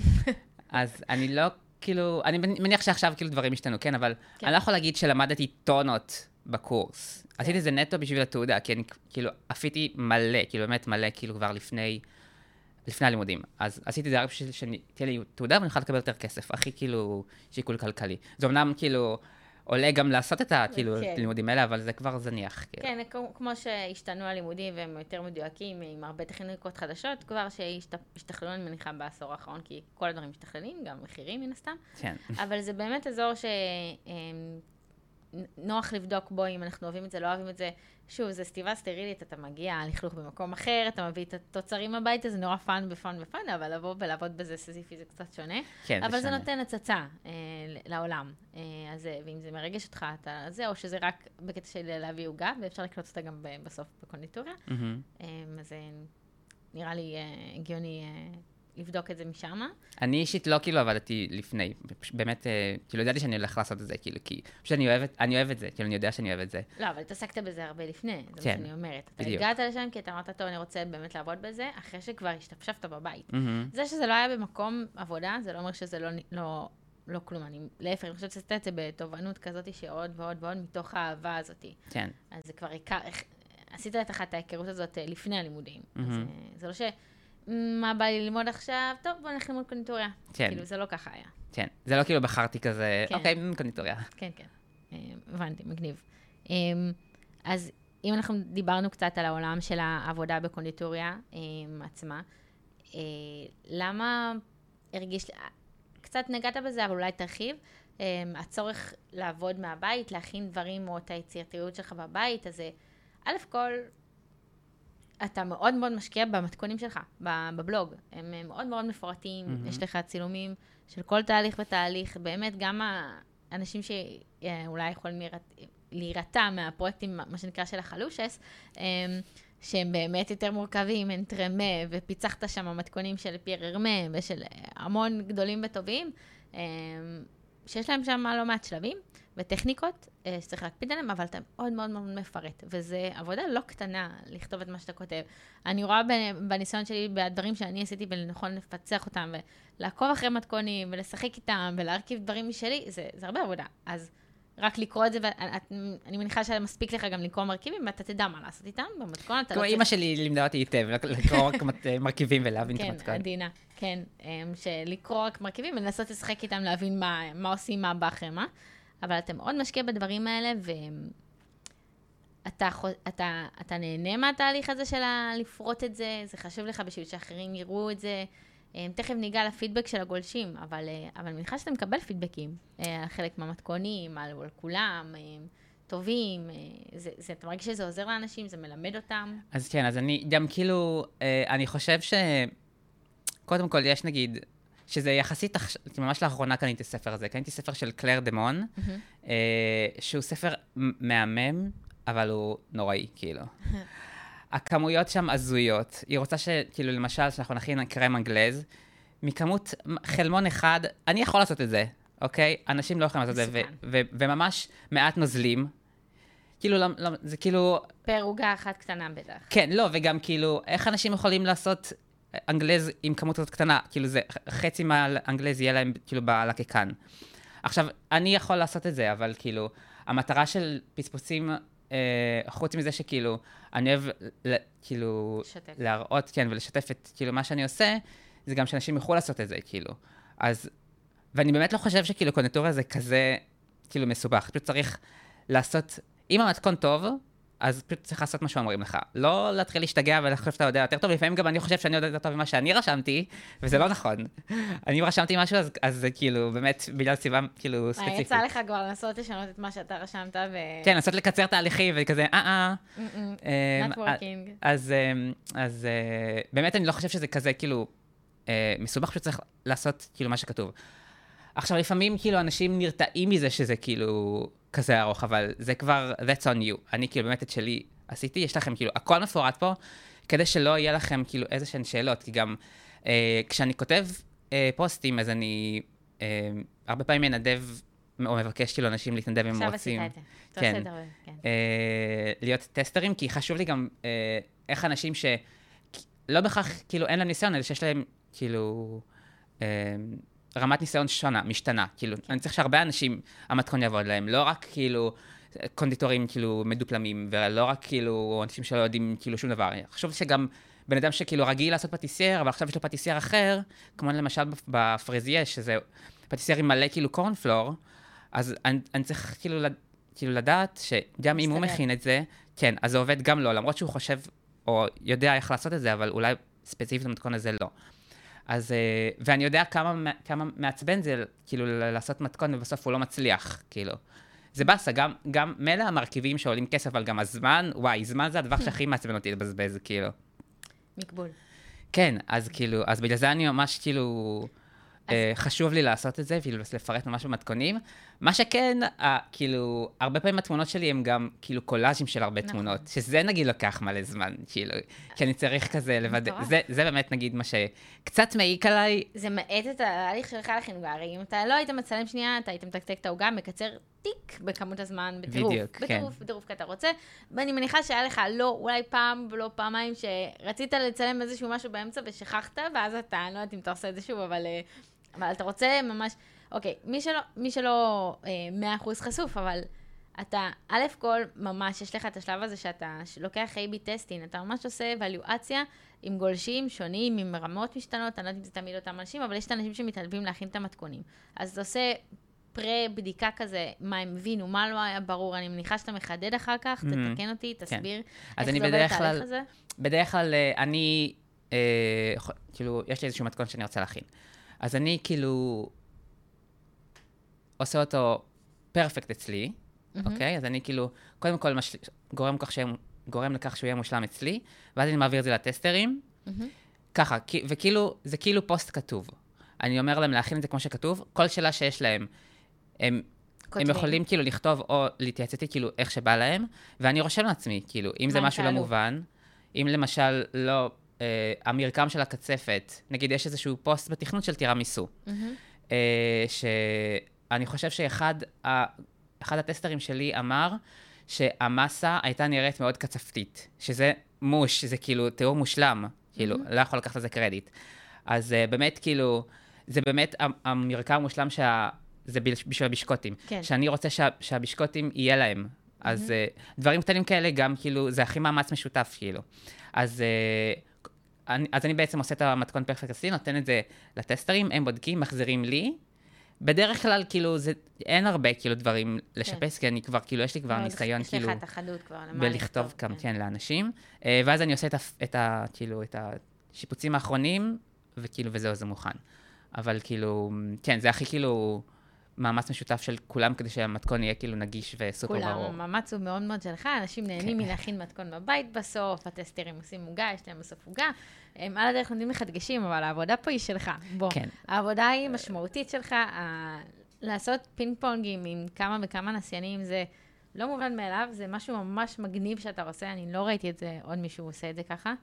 אז אני לא, כאילו, אני מניח שעכשיו כאילו דברים השתנו, כן, אבל כן. אני לא יכול להגיד שלמדתי טונות בקורס. עשיתי את זה נטו בשביל התעודה, כי אני כאילו עפיתי מלא, כאילו באמת מלא, כאילו כבר לפני, לפני הלימודים. אז עשיתי את זה רק בשביל שתהיה לי תעודה ואני אוכל לקבל יותר כסף, הכי כאילו שיקול כלכלי. זה אמנם כאילו עולה גם לעשות את הכאילו כן. הלימודים האלה, אבל זה כבר זניח. כאילו. כן, כמו- שהשתנו הלימודים והם יותר מדויקים, עם הרבה טכניקות חדשות, כבר שהשתכללו, אני מניחה, בעשור האחרון, כי כל הדברים משתכללים, גם מחירים מן הסתם. כן. אבל זה באמת אזור שנוח לבדוק בו אם אנחנו אוהבים את זה, לא אוהבים את זה. שוב, זה סביבה סטרילית, אתה מגיע לכלוך במקום אחר, אתה מביא את התוצרים הביתה, זה נורא fun ו fun ו fun, אבל לבוא ולעבוד בזה סיזיפי זה קצת שונה. כן, אבל זה שונה. נותן הצצה אה, לעולם. אה, אז ואם זה מרגש אותך, אתה זה, או שזה רק בקטע של להביא עוגה, ואפשר לקלוט אותה גם בסוף בקונדיטוריה. מהמם. אה, אז אה, נראה לי אה, הגיוני אה, לבדוק את זה משם. אני אישית לא כאילו עבדתי לפני, באמת, אה, כאילו ידעתי שאני הולך לעשות את זה, כאילו, כי פשוט אני אוהב, את- אני אוהב את זה, כאילו אני יודע שאני אוהב את זה. לא, אבל התעסקת בזה הרבה לפני, זה כן, מה שאני אומרת. אתה בדיוק. הגעת לשם כי אתה אמרת, טוב, אני רוצה באמת לעבוד בזה, אחרי שכבר השתפשפת בבית. מהמם. זה שזה לא היה במקום עבודה, זה לא אומר שזה לא, לא, לא כלום. אני, להפך, אני חושבת שעשית את זה בתובענות כזאת שעוד ועוד ועוד מתוך האהבה הזאת. כן, אז זה כבר איך- עשית את ההיכרות הזאת אה, לפני הלימודים. אז מהמם. אה, זה לא ש... מה בא לי ללמוד עכשיו? טוב, בוא נלך ללמוד קונדיטוריה. כן. כאילו, זה לא ככה היה. כן. זה לא כאילו בחרתי כזה, כן. אוקיי, קונדיטוריה. כן, כן. אה, הבנתי, מגניב. אה, אז אם אנחנו דיברנו קצת על העולם של העבודה בקונדיטוריה אה, עצמה, למה הרגיש, קצת נגעת בזה, אבל אולי תרחיב, הצורך לעבוד מהבית, להכין דברים או את היצירתיות שלך בבית, אז א' כל, אתה מאוד מאוד משקיע במתכונים שלך, בבלוג. הם אה, מאוד מאוד מפורטים, מהמם. יש לך צילומים של כל תהליך ותהליך, באמת גם האנשים שאולי יכולים להירת- להירתע מהפרויקטים, מה שנקרא של החלושס, אה, שהם באמת יותר מורכבים, אנטרמה, ופיצחת שם מתכונים של פייר ארמה ושל המון גדולים וטובים, אה, שיש להם שם לא מעט שלבים וטכניקות אה, שצריך להקפיד עליהם, אבל אתה מאוד מאוד מאוד מפרט, וזו עבודה לא קטנה לכתוב את מה שאתה כותב. אני רואה בניסיון שלי, בדברים שאני עשיתי ולנכון לפצח אותם, ולעקוב אחרי מתכונים, ולשחק איתם, ולהרכיב דברים משלי, זה, זה הרבה עבודה. אז... רק לקרוא את זה, ואני מניחה שמספיק לך גם לקרוא מרכיבים, ואתה תדע מה לעשות איתם במתכון. כמו אימא שלי לימדה אותי היטב, לקרוא רק מרכיבים ולהבין את המתכון. כן, עדינה, כן. שלקרוא רק מרכיבים ולנסות לשחק איתם, להבין מה עושים, מה בא אחרי מה. אבל אתה מאוד משקיע בדברים האלה, ואתה אתה, אתה נהנה מהתהליך הזה של לפרוט את זה, זה חשוב לך בשביל שאחרים יראו את זה. אמ, תכף ניגע לפידבק של הגולשים, אבל, אה, אני מניחה שאתה מקבל פידבקים אה, על חלק מהמתכונים, על, על כולם, אה, טובים, זה, זה, אתה מרגיש שזה עוזר לאנשים, זה מלמד אותם? אז כן, אז אני גם כאילו, אני חושב ש... קודם כל, יש נגיד, שזה יחסית, ממש לאחרונה קניתי ספר הזה, קניתי ספר של קלר דמון, mm-hmm. שהוא ספר מהמם, אבל הוא נוראי, כאילו. הכמויות שם הזויות. היא רוצה שכאילו, למשל, שאנחנו נכין קרם אנגלז, מכמות חלמון אחד, אני יכול לעשות את זה, אוקיי? אנשים לא יכולים לעשות את זה, וממש מעט נוזלים. כאילו, לא, לא, זה כאילו... פר עוגה אחת קטנה בטח. כן, לא, וגם כאילו, איך אנשים יכולים לעשות אנגלז עם כמות כזאת קטנה? כאילו, זה חצי מהאנגלז יהיה להם כאילו בלקקן. עכשיו, אני יכול לעשות את זה, אבל כאילו, המטרה של פספוסים אה, חוץ מזה שכאילו, אני אוהב כאילו, שתף. להראות, כן, ולשתף את כאילו מה שאני עושה, זה גם שאנשים יוכלו לעשות את זה, כאילו. אז, ואני באמת לא חושב שכאילו קונטורה זה כזה, כאילו, מסובך. פשוט צריך לעשות, אם המתכון טוב, אז פשוט צריך לעשות מה שאומרים לך. לא להתחיל להשתגע ולחשוב שאתה יודע יותר טוב, לפעמים גם אני חושב שאני יודע יותר טוב ממה שאני רשמתי, וזה לא נכון. אני רשמתי משהו, אז, אז זה כאילו, באמת, בגלל סיבה כאילו ספציפית. יצא לך כבר לנסות לשנות את מה שאתה רשמת ו... כן, לנסות לקצר תהליכים וכזה, אה, אה. אמ, not working. אז, אז אה, באמת אני לא חושב שזה כזה, כאילו, אה, מסובך, פשוט צריך לעשות כאילו מה שכתוב. עכשיו, לפעמים כאילו אנשים נרתעים מזה שזה כאילו כזה ארוך, אבל זה כבר, that's on you. אני כאילו באמת את שלי עשיתי, יש לכם כאילו, הכל מפורט פה, כדי שלא יהיה לכם כאילו איזה שהן שאלות, כי גם אה, כשאני כותב אה, פוסטים, אז אני אה, הרבה פעמים מנדב, או מבקש כאילו אנשים להתנדב אם רוצים. עכשיו עשית את זה. כן. זה, כן. אה, להיות טסטרים, כי חשוב לי גם אה, איך אנשים ש... לא בהכרח, כאילו, אין להם ניסיון, אלא שיש להם, כאילו... אה, רמת ניסיון שונה, משתנה. כאילו, אני צריך שהרבה אנשים, המתכון יעבוד להם, לא רק כאילו קונדיטורים כאילו מדופלמים, ולא רק כאילו אנשים שלא יודעים כאילו שום דבר. חשוב שגם בן אדם שכאילו רגיל לעשות פטיסייר, אבל עכשיו יש לו פטיסייר אחר, כמו למשל בפרזיה, שזה פטיסייר עם מלא כאילו קורנפלור, אז אני, אני צריך כאילו, כאילו לדעת שגם אם הוא מכין את זה, כן, אז זה עובד גם לא, למרות שהוא חושב או יודע איך לעשות את זה, אבל אולי ספציפית במתכון הזה לא. אז, אה, ואני יודע כמה, כמה מעצבן זה, כאילו, לעשות מתכון ובסוף הוא לא מצליח, כאילו. זה באסה, גם, גם מילא המרכיבים שעולים כסף, אבל גם הזמן, וואי, זמן זה הדבר שהכי מעצבן אותי לבזבז, כאילו. מקבול. כן, אז כאילו, אז בגלל זה אני ממש כאילו... אה, חשוב לי לעשות את זה, כאילו לפרט ממש במתכונים. מה שכן, כאילו, הרבה פעמים התמונות שלי הם גם כאילו קולאז'ים של הרבה נכון. תמונות, שזה נגיד לוקח מלא זמן, כאילו, כי אני צריך כזה לוודא, זה, זה באמת נגיד מה שקצת מעיק עליי. זה מאט את ההליך שלך לחינוגה, הרי אם אתה לא היית מצלם שנייה, אתה היית מתקתק את העוגה, מקצר טיק בכמות הזמן, בטירוף. בדיוק, כן. בטירוף, בטירוף, כי אתה רוצה. ואני מניחה שהיה לך לא, אולי פעם ולא פעמיים, שרצית לצלם איזשהו משהו באמצע ושכחת, ואז אתה, אני לא יודעת אם אתה עושה את זה שוב, אבל... אה, אבל אתה רוצה ממש, אוקיי, מי שלא, מי שלא אה, 100% חשוף, אבל אתה, א' כל, ממש, יש לך את השלב הזה שאתה לוקח A-B טסטינג, אתה ממש עושה אבליואציה עם גולשים שונים, עם רמות משתנות, אני לא יודעת אם זה תמיד אותם אנשים, אבל יש את האנשים שמתעלבים להכין את המתכונים. אז אתה עושה פרה-בדיקה כזה, מה הם הבינו, מה לא היה ברור, אני מניחה שאתה מחדד אחר כך, mm-hmm. תתקן אותי, כן. תסביר כן. איך זה עובד התהליך הזה. בדרך כלל, אה, אני, אה, כאילו, יש לי איזשהו מתכון שאני רוצה להכין. אז אני כאילו עושה אותו פרפקט אצלי, mm-hmm. אוקיי? אז אני כאילו, קודם כל מש... גורם, לכך שהם, גורם לכך שהוא יהיה מושלם אצלי, ואז אני מעביר את זה לטסטרים. Mm-hmm. ככה, וכאילו, זה כאילו פוסט כתוב. אני אומר להם להכין את זה כמו שכתוב, כל שאלה שיש להם, הם, הם יכולים כאילו לכתוב או להתייעץ איתי כאילו איך שבא להם, ואני רושם לעצמי, כאילו, אם זה משהו לא מובן, אם למשל לא, אה, המרקם של הקצפת, נגיד יש איזשהו פוסט בתכנות של תירמיסו, אה, שאני חושב שאחד ה, אחד הטסטרים שלי אמר שהמסה הייתה נראית מאוד קצפתית, שזה מוש, זה כאילו תיאור מושלם, כאילו, לא יכול לקחת על זה קרדיט. אז uh, באמת, כאילו, זה באמת המרקם המושלם שה... זה בשביל הבישקוטים. כן. שאני רוצה שה, שהבישקוטים יהיה להם. אז mm-hmm. uh, דברים קטנים כאלה גם, כאילו, זה הכי מאמץ משותף, כאילו. אז, uh, אני, אז אני בעצם עושה את המתכון פרפקט עשי, נותן את זה לטסטרים, הם בודקים, מחזירים לי. בדרך כלל, כאילו, זה, אין הרבה, כאילו, דברים לשפץ, כן. כי אני כבר, כאילו, יש לי כבר ניסיון, יש כאילו... יש לך את החדות כבר, למה בלכתוב גם, כן, כן לאנשים. Uh, ואז אני עושה את ה, את ה, כאילו, את השיפוצים האחרונים, וכאילו, וזהו, זה מוכן. אבל כאילו, כן, זה הכי כאילו מאמץ משותף של כולם כדי שהמתכון יהיה כאילו נגיש וסופר כולם, ברור. כולם, המאמץ הוא מאוד מאוד שלך, אנשים נהנים כן. מלהכין מתכון בבית בסוף, הטסטרים עושים עוגה, יש להם בסוף עוגה. הם על הדרך נותנים לך דגשים, אבל העבודה פה היא שלך. בוא, כן. העבודה היא משמעותית שלך, ה... לעשות פינג פונגים עם כמה וכמה נסיינים זה... לא מובן מאליו, זה משהו ממש מגניב שאתה עושה, אני לא ראיתי את זה, עוד מישהו עושה את זה ככה.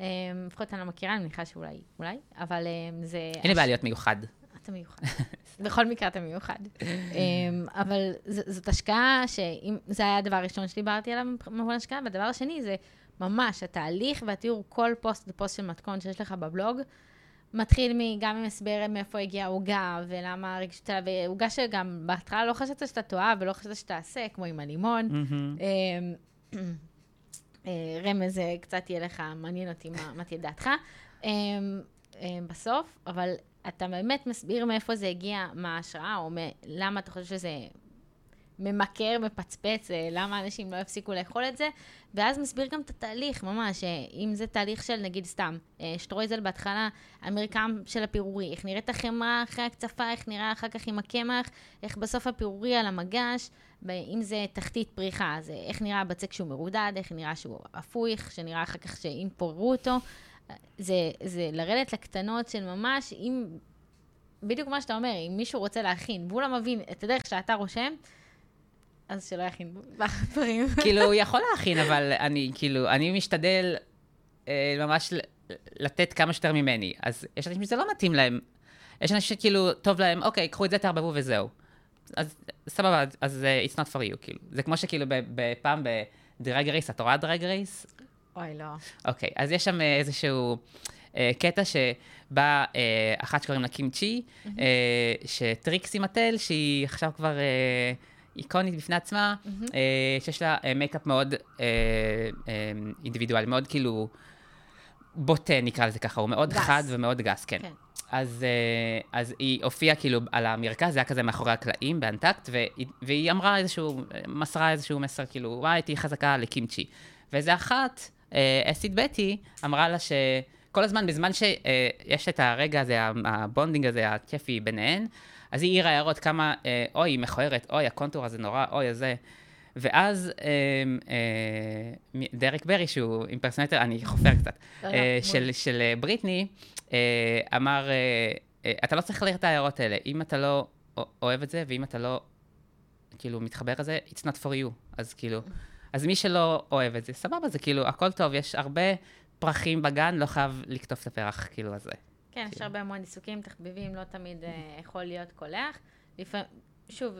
אמ, לפחות אני לא מכירה, אני מניחה שאולי, אולי, אבל אמ, זה... אין לי בעיה להיות מיוחד. אתה מיוחד. בכל מקרה אתה מיוחד. אמ, אבל זאת השקעה שאם זה היה הדבר הראשון שדיברתי עליו במובן השקעה, והדבר השני זה ממש התהליך והתיאור כל פוסט ופוסט של מתכון שיש לך בבלוג. מתחיל גם עם הסבר מאיפה הגיעה העוגה, ולמה רגשת, ועוגה שגם בהתחלה לא חשבת שאתה טועה ולא חשבת שתעשה, כמו עם הלימון. אה, רמז אה, קצת יהיה לך, מעניין אותי מה, תהיה דעתך. אה, בסוף, אבל אתה באמת מסביר מאיפה זה הגיע, מה ההשראה, או למה אתה חושב שזה ממכר, מפצפץ, למה אנשים לא יפסיקו לאכול את זה, ואז מסביר גם את התהליך, ממש, אם זה תהליך של, נגיד סתם, שטרויזל בהתחלה, המרקם של הפירורי, איך נראית החמאה אחרי הקצפה, איך נראה אחר כך עם הקמח, איך בסוף הפירורי על המגש, אם זה תחתית פריחה, אז איך נראה הבצק שהוא מרודד, איך נראה שהוא אפוי, איך שנראה אחר כך שאם פוררו אותו. זה, זה לרדת לקטנות של ממש, אם, בדיוק מה שאתה אומר, אם מישהו רוצה להכין, והוא לא מבין את הדרך שאתה רושם, אז שלא יכין דברים. כאילו, הוא יכול להכין, אבל אני, כאילו, אני משתדל אה, ממש לתת כמה שיותר ממני. אז יש אנשים שזה לא מתאים להם. יש אנשים שכאילו, טוב להם, אוקיי, קחו את זה, תערבבו וזהו. אז סבבה, אז אה, it's not for you, כאילו. זה כמו שכאילו פעם ב Drag Race, את רואה Drag Race? אוי, לא. אוקיי, אז יש שם איזשהו אה, קטע שבא אה, אחת שקוראים לה קימצ'י, mm-hmm. אה, שטריקסי מטל, שהיא עכשיו כבר אה, איקונית בפני עצמה, mm-hmm. שיש לה מייקאפ מאוד אינדיבידואלי, מאוד כאילו בוטה, נקרא לזה ככה, הוא מאוד גס. חד ומאוד גס, כן. כן. אז, אה, אז היא הופיעה כאילו על המרכז, זה היה כזה מאחורי הקלעים, ב Untucked, והיא, והיא אמרה איזשהו, מסרה איזשהו מסר, כאילו, וואי, תהיי חזקה לקימצ'י. ואיזה אחת, אה, Acid Betty, אמרה לה שכל הזמן, בזמן שיש את הרגע הזה, ה bonding הזה, הכיפי ביניהן, אז היא העירה הערות כמה, אה, אוי, היא מכוערת, אוי, הקונטור הזה נורא, אוי, איזה... ואז אה, אה, דרק ברי, שהוא impersonator, אני חופר קצת, אה, של, של בריטני, אה, אמר, אה, אה, אתה לא צריך להעיר את ההערות האלה. אם אתה לא אוהב את זה, ואם אתה לא, כאילו, מתחבר לזה, it's not for you. אז כאילו, אז מי שלא אוהב את זה, סבבה, זה כאילו, הכל טוב, יש הרבה פרחים בגן, לא חייב לקטוף את הפרח, כאילו, הזה. כן, יש כאילו. הרבה המון עיסוקים, תחביבים, לא תמיד יכול להיות קולח. לפעמים, שוב,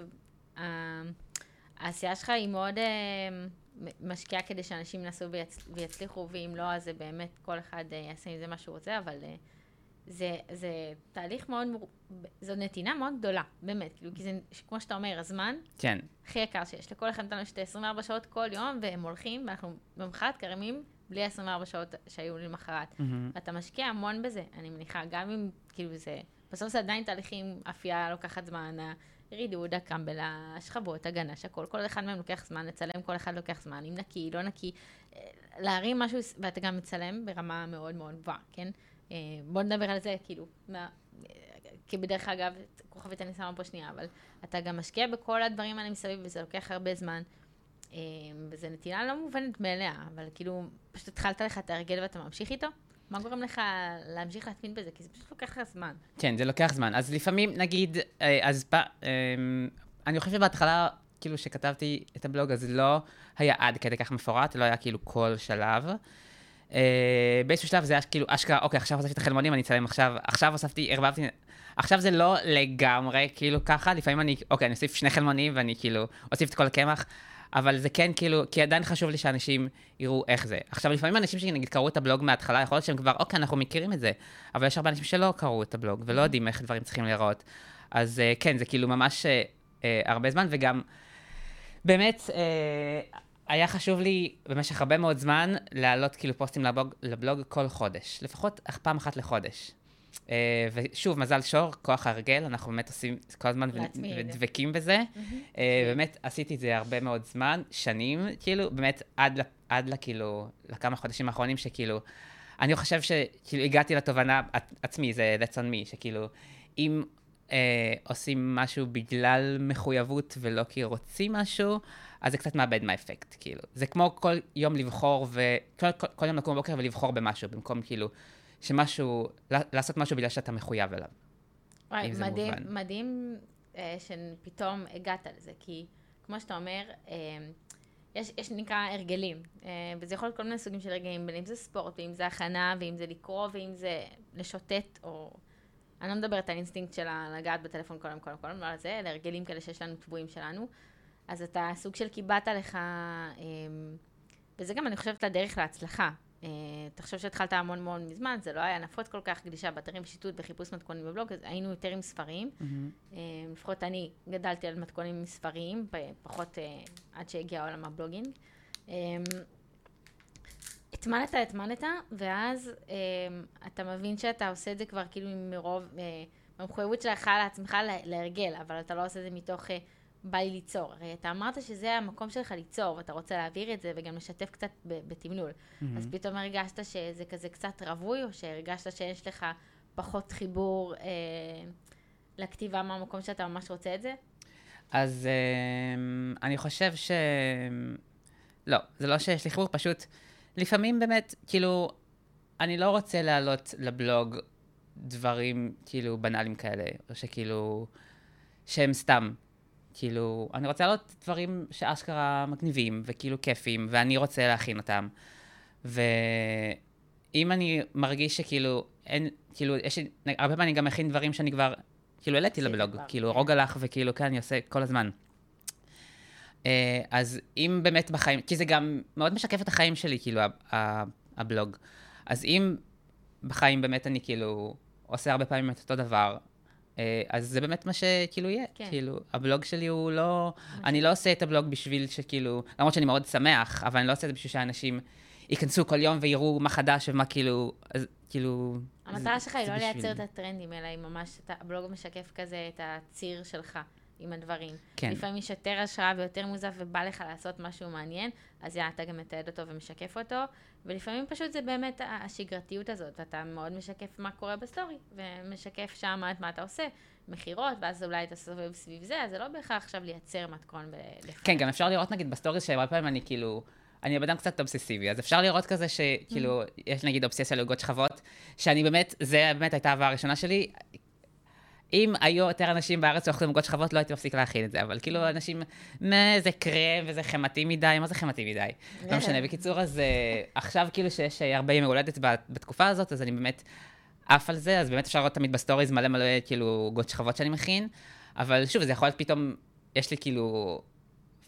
העשייה שלך היא מאוד משקיעה כדי שאנשים ינסו ויצליחו, ואם לא, אז זה באמת, כל אחד יעשה עם זה מה שהוא רוצה, אבל... זה, זה תהליך מאוד, זו נתינה מאוד גדולה, באמת, כאילו, כי זה, כמו שאתה אומר, הזמן, כן. הכי יקר שיש. לכל אחד נתנו שתי 24 שעות כל יום, והם הולכים, ואנחנו במחרת קרמים בלי 24 שעות שהיו למחרת. Mm-hmm. ואתה משקיע המון בזה, אני מניחה, גם אם, כאילו, זה, בסוף זה עדיין תהליכים, אפייה לוקחת זמן, הרידוד, הקמבל, השכבות, הגנש, הכל, כל אחד מהם לוקח זמן, לצלם כל אחד לוקח זמן, אם נקי, לא נקי, אה, להרים משהו, ואתה גם מצלם ברמה מאוד מאוד גבוהה, כן? אה, בוא נדבר על זה, כאילו, מה, כי בדרך אגב, כוכבית אני שמה פה שנייה, אבל אתה גם משקיע בכל הדברים האלה מסביב, וזה לוקח הרבה זמן. אה, וזה נטילה לא מובנת מאליה, אבל כאילו, פשוט התחלת לך את ההרגל ואתה ממשיך איתו? מה גורם לך להמשיך להתקין בזה? כי זה פשוט לוקח לך זמן. כן, זה לוקח זמן. אז לפעמים, נגיד, אה, אז אני חושב שבהתחלה, כאילו, שכתבתי את הבלוג, אז לא היה עד כדי כך מפורט, לא היה כאילו כל שלב. אה, באיזשהו שלב זה היה כאילו אשכרה, אוקיי, עכשיו הוספתי את החלמונים, אני אצלם עכשיו, עכשיו הוספתי, ערבבתי, עכשיו זה לא לגמרי כאילו ככה, לפעמים אני, אוקיי, אני אוסיף שני חלמונים ואני כאילו אוסיף את כל הקמח, אבל זה כן כאילו, כי עדיין חשוב לי שאנשים יראו איך זה. עכשיו, לפעמים אנשים שנגיד קראו את הבלוג מההתחלה, יכול להיות שהם כבר, אוקיי, אנחנו מכירים את זה, אבל יש הרבה אנשים שלא קראו את הבלוג ולא יודעים איך דברים צריכים להיראות. אז אה, כן, זה כאילו ממש אה, אה, הרבה זמן, וגם באמת, אה, היה חשוב לי במשך הרבה מאוד זמן להעלות כאילו פוסטים לבלוג, לבלוג כל חודש, לפחות פעם אחת לחודש. Uh, ושוב, מזל שור, כוח ההרגל, אנחנו באמת עושים כל הזמן ודבקים בזה. Uh, באמת עשיתי את זה הרבה מאוד זמן, שנים, כאילו, באמת עד, עד לכאילו, לכמה חודשים האחרונים שכאילו, אני חושב שכאילו הגעתי לתובנה עצמי, זה that's on me, שכאילו, אם uh, עושים משהו בגלל מחויבות ולא כי רוצים משהו, אז זה קצת מאבד מהאפקט, כאילו. זה כמו כל יום לבחור, וכל כל, כל יום לקום בבוקר ולבחור במשהו, במקום כאילו, שמשהו, לעשות משהו בגלל שאתה מחויב אליו. וואי, מדהים, מדהים אה, שפתאום הגעת לזה, כי כמו שאתה אומר, אה, יש, יש נקרא הרגלים, אה, וזה יכול להיות כל מיני סוגים של הרגלים, בין אם זה ספורט, ואם זה הכנה, ואם זה לקרוא, ואם זה לשוטט, או... אני לא מדברת על אינסטינקט של לגעת בטלפון קודם כל, קודם, לא על זה, אלה הרגלים כאלה שיש לנו טבועים שלנו. אז אתה סוג של קיבעת לך, אמ, וזה גם, אני חושבת, הדרך להצלחה. אה, תחשוב שהתחלת המון המון מזמן, זה לא היה נפוץ כל כך, גלישה באתרים ושיטוט וחיפוש מתכונים בבלוג, אז היינו יותר עם ספרים. Mm-hmm. לפחות אני גדלתי על מתכונים עם ספרים, פחות אה, עד שהגיע עולם הבלוגינג. התמנת, התמנת, ואז אתה מבין שאתה עושה את זה כבר כאילו מרוב, במחויבות שלך לעצמך להרגל, אבל אתה לא עושה את זה מתוך... בא לי ליצור. הרי אתה אמרת שזה המקום שלך ליצור, ואתה רוצה להעביר את זה וגם לשתף קצת בתמלול. Mm-hmm. אז פתאום הרגשת שזה כזה קצת רווי, או שהרגשת שיש לך פחות חיבור אה, לכתיבה מהמקום שאתה ממש רוצה את זה? אז אה, אני חושב ש... לא, זה לא שיש לי חיבור, פשוט לפעמים באמת, כאילו, אני לא רוצה להעלות לבלוג דברים כאילו בנאליים כאלה, או שכאילו, שהם סתם. כאילו, אני רוצה לעלות דברים שאשכרה מגניבים, וכאילו כיפים, ואני רוצה להכין אותם. ואם אני מרגיש שכאילו, אין, כאילו, יש לי, הרבה פעמים אני גם מכין דברים שאני כבר, כאילו, העליתי לבלוג, כאילו, כן. רוג הלך, וכאילו, כן, אני עושה כל הזמן. אה, אז אם באמת בחיים, כי זה גם מאוד משקף את החיים שלי, כאילו, הבלוג. אז אם בחיים באמת אני כאילו עושה הרבה פעמים את אותו דבר, אז זה באמת מה שכאילו יהיה. כן. כאילו, הבלוג שלי הוא לא... אני לא עושה את הבלוג בשביל שכאילו... למרות שאני מאוד שמח, אבל אני לא עושה את זה בשביל שאנשים ייכנסו כל יום ויראו מה חדש ומה כאילו... אז כאילו... המטרה שלך היא לא לייצר את הטרנדים, אלא היא ממש... הבלוג משקף כזה את הציר שלך. עם הדברים. כן. לפעמים יש יותר השראה ויותר מוזה ובא לך לעשות משהו מעניין, אז יאללה, אתה גם מתעד אותו ומשקף אותו, ולפעמים פשוט זה באמת השגרתיות הזאת, ואתה מאוד משקף מה קורה בסטורי, ומשקף שם את מה אתה עושה, מכירות, ואז אולי אתה סובב סביב זה, אז זה לא בהכרח עכשיו לייצר מתכון לפני. כן, גם אפשר לראות נגיד בסטוריז שהרבה פעמים אני כאילו... אני בן אדם קצת אובססיבי, אז אפשר לראות כזה שכאילו, mm. יש נגיד אובססיה לעוגות שכבות, שאני באמת, זה באמת הייתה האהבה הראשונה שלי, אם היו יותר אנשים בארץ שאוכלים עוגות שכבות, לא הייתי מפסיק להכין את זה, אבל כאילו אנשים, מה, זה קרם וזה חמאתי מדי, מה זה חמאתי מדי? לא משנה. בקיצור, אז אה, עכשיו כאילו שיש אה, הרבה ימי הולדת בתקופה הזאת, אז אני באמת עף על זה, אז באמת אפשר לראות תמיד בסטוריז מלא מלא כאילו עוגות שכבות שאני מכין, אבל שוב, זה יכול להיות פתאום, יש לי כאילו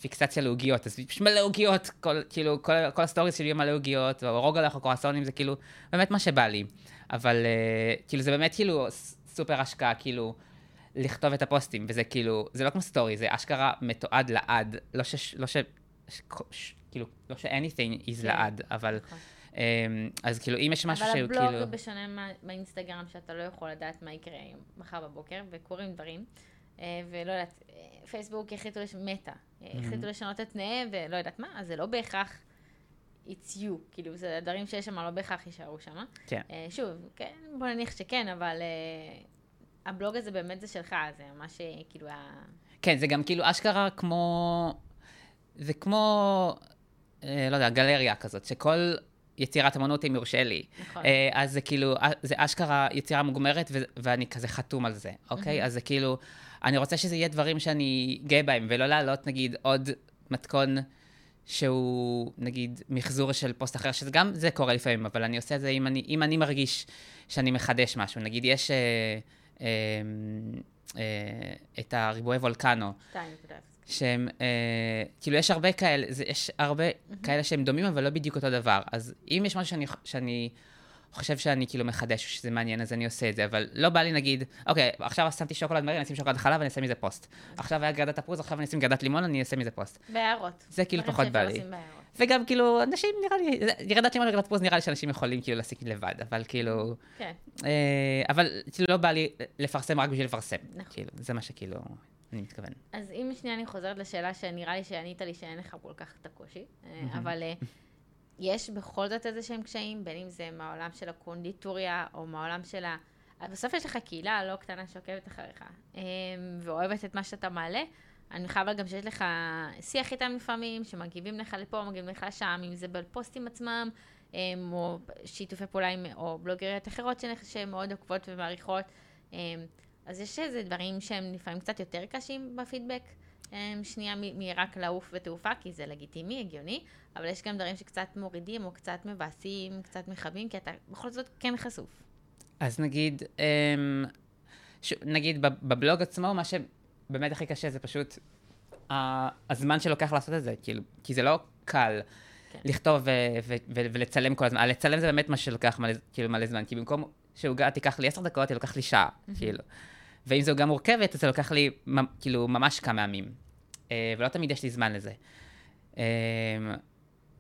פיקסציה לעוגיות, אז יש מלא עוגיות, כל, כאילו, כל, כל הסטוריז שלי מלא עוגיות, או רוגלח או קרואסונים, זה כאילו באמת מה שבא לי. אבל uh, כאילו זה באמת כאילו סופר השקעה, כאילו, לכתוב את הפוסטים, וזה כאילו, זה לא כמו סטורי, זה אשכרה מתועד לעד, לא ש... לא ש... ש... ש כאילו, לא ש-anything is כן. לעד, אבל... Um, אז כאילו, אם יש משהו שהוא כאילו... אבל הבלוג, בשונה מהאינסטגרם, שאתה לא יכול לדעת מה יקרה מחר בבוקר, וקורים דברים, uh, ולא יודעת, פייסבוק החליטו, לש... מטא, mm-hmm. החליטו לשנות את תנאיהם, ולא יודעת מה, אז זה לא בהכרח it's you, כאילו, זה דברים שיש שם, לא בהכרח יישארו שם. כן. Uh, שוב, כן, בוא נניח שכן, אבל uh, הבלוג הזה באמת זה שלך, זה ממש אה, כאילו ה... כן, זה גם כאילו אשכרה כמו... זה כמו, uh, לא יודע, גלריה כזאת, שכל יצירת אמנות, אם יורשה לי. נכון. Uh, אז זה כאילו, זה אשכרה יצירה מוגמרת, ו- ואני כזה חתום על זה, אוקיי? Mm-hmm. אז זה כאילו, אני רוצה שזה יהיה דברים שאני גאה בהם, ולא להעלות, נגיד, עוד מתכון... שהוא, נגיד, מחזור של פוסט אחר, שזה גם זה קורה לפעמים, אבל אני עושה את זה אם אני, אם אני מרגיש שאני מחדש משהו. נגיד, יש אה, אה, אה, את הריבועי וולקנו, 2.0. שהם, אה, כאילו, יש הרבה כאלה, זה, יש הרבה כאלה שהם דומים, אבל לא בדיוק אותו דבר. אז אם יש משהו שאני, שאני חושב שאני כאילו מחדש, שזה מעניין, אז אני עושה את זה, אבל לא בא לי נגיד, אוקיי, עכשיו שמתי שוקולד מרי, אני אשים שוקולד חלב, אני אעשה מזה פוסט. עכשיו היה גרדת תפוז, עכשיו אני אשים גרדת לימון, אני אעשה מזה פוסט. בהערות. זה כאילו פחות בא לי. וגם כאילו, אנשים נראה לי, גרדת לימון וגרדת תפוז נראה לי שאנשים יכולים כאילו להסיק לבד, אבל כאילו, כן. אה, אבל כאילו לא בא לי לפרסם רק בשביל לפרסם. נכון. כאילו, זה מה שכאילו, אני מתכוון. אז אם שנייה אני חוזרת לשאלה שנראה לי שענית לי שאין לך כל כך את הקושי, אה, אבל אה, יש בכל זאת איזה שהם קשיים, בין אם זה מהעולם של הקונדיטוריה או מהעולם של ה... בסוף יש לך קהילה לא קטנה שעוקבת אחריך אה, ואוהבת את מה שאתה מעלה. אני חייבה גם שיש לך שיח איתם לפעמים, שמגיבים לך לפה, מגיבים לך לשם, אם זה בפוסטים עצמם, אה, או שיתופי פעולה עם, או בלוגריות אחרות שהן מאוד עוקבות ומעריכות. אה, אז יש איזה דברים שהם לפעמים קצת יותר קשים בפידבק. הם שנייה מרק לעוף ותעופה, כי זה לגיטימי, הגיוני, אבל יש גם דברים שקצת מורידים או קצת מבאסים, קצת מכבים, כי אתה בכל זאת כן חשוף. אז נגיד, אמ, ש... נגיד בב- בבלוג עצמו, מה שבאמת הכי קשה זה פשוט הזמן שלוקח לעשות את זה, כאילו, כי זה לא קל כן. לכתוב ו- ו- ו- ולצלם כל הזמן. לצלם זה באמת מה שלוקח מלא, כאילו מלא זמן, כי במקום שעוגה תיקח לי עשר דקות, היא לוקח לי שעה, כאילו. ואם זו עוגה מורכבת, אז זה לוקח לי כאילו ממש כמה ימים. אה, ולא תמיד יש לי זמן לזה. אה,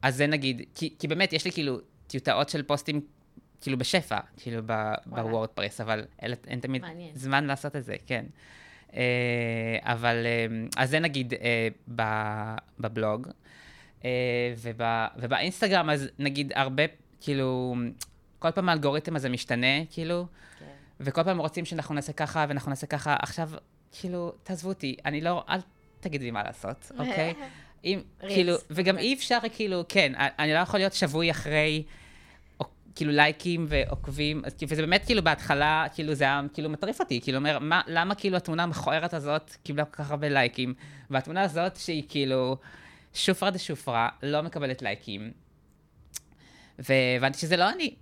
אז זה נגיד, כי, כי באמת יש לי כאילו טיוטאות של פוסטים כאילו בשפע, כאילו. בוורדפרס, אבל אין, אין תמיד מעניין. זמן לעשות את זה, כן. אה, אבל, אז זה נגיד בבלוג, אה, וב, ובאינסטגרם, אז נגיד הרבה, כאילו, כל פעם האלגוריתם הזה משתנה, כאילו, כן. וכל פעם רוצים שאנחנו נעשה ככה ואנחנו נעשה ככה. עכשיו, כאילו, תעזבו אותי, אני לא, אל תגידי לי מה לעשות, אוקיי? אם, ריץ, כאילו, וגם. אי אפשר, כאילו, כן, אני לא יכול להיות שבוי אחרי, או, כאילו, לייקים ועוקבים, וזה באמת, כאילו, בהתחלה, כאילו, זה היה, כאילו, מטריף אותי, כאילו, אומר, מה, למה, כאילו, התמונה המכוערת הזאת קיבלה כל כך הרבה לייקים, והתמונה הזאת, שהיא, כאילו, שופרה דה שופרה, לא מקבלת לייקים, והבנתי שזה לא אני,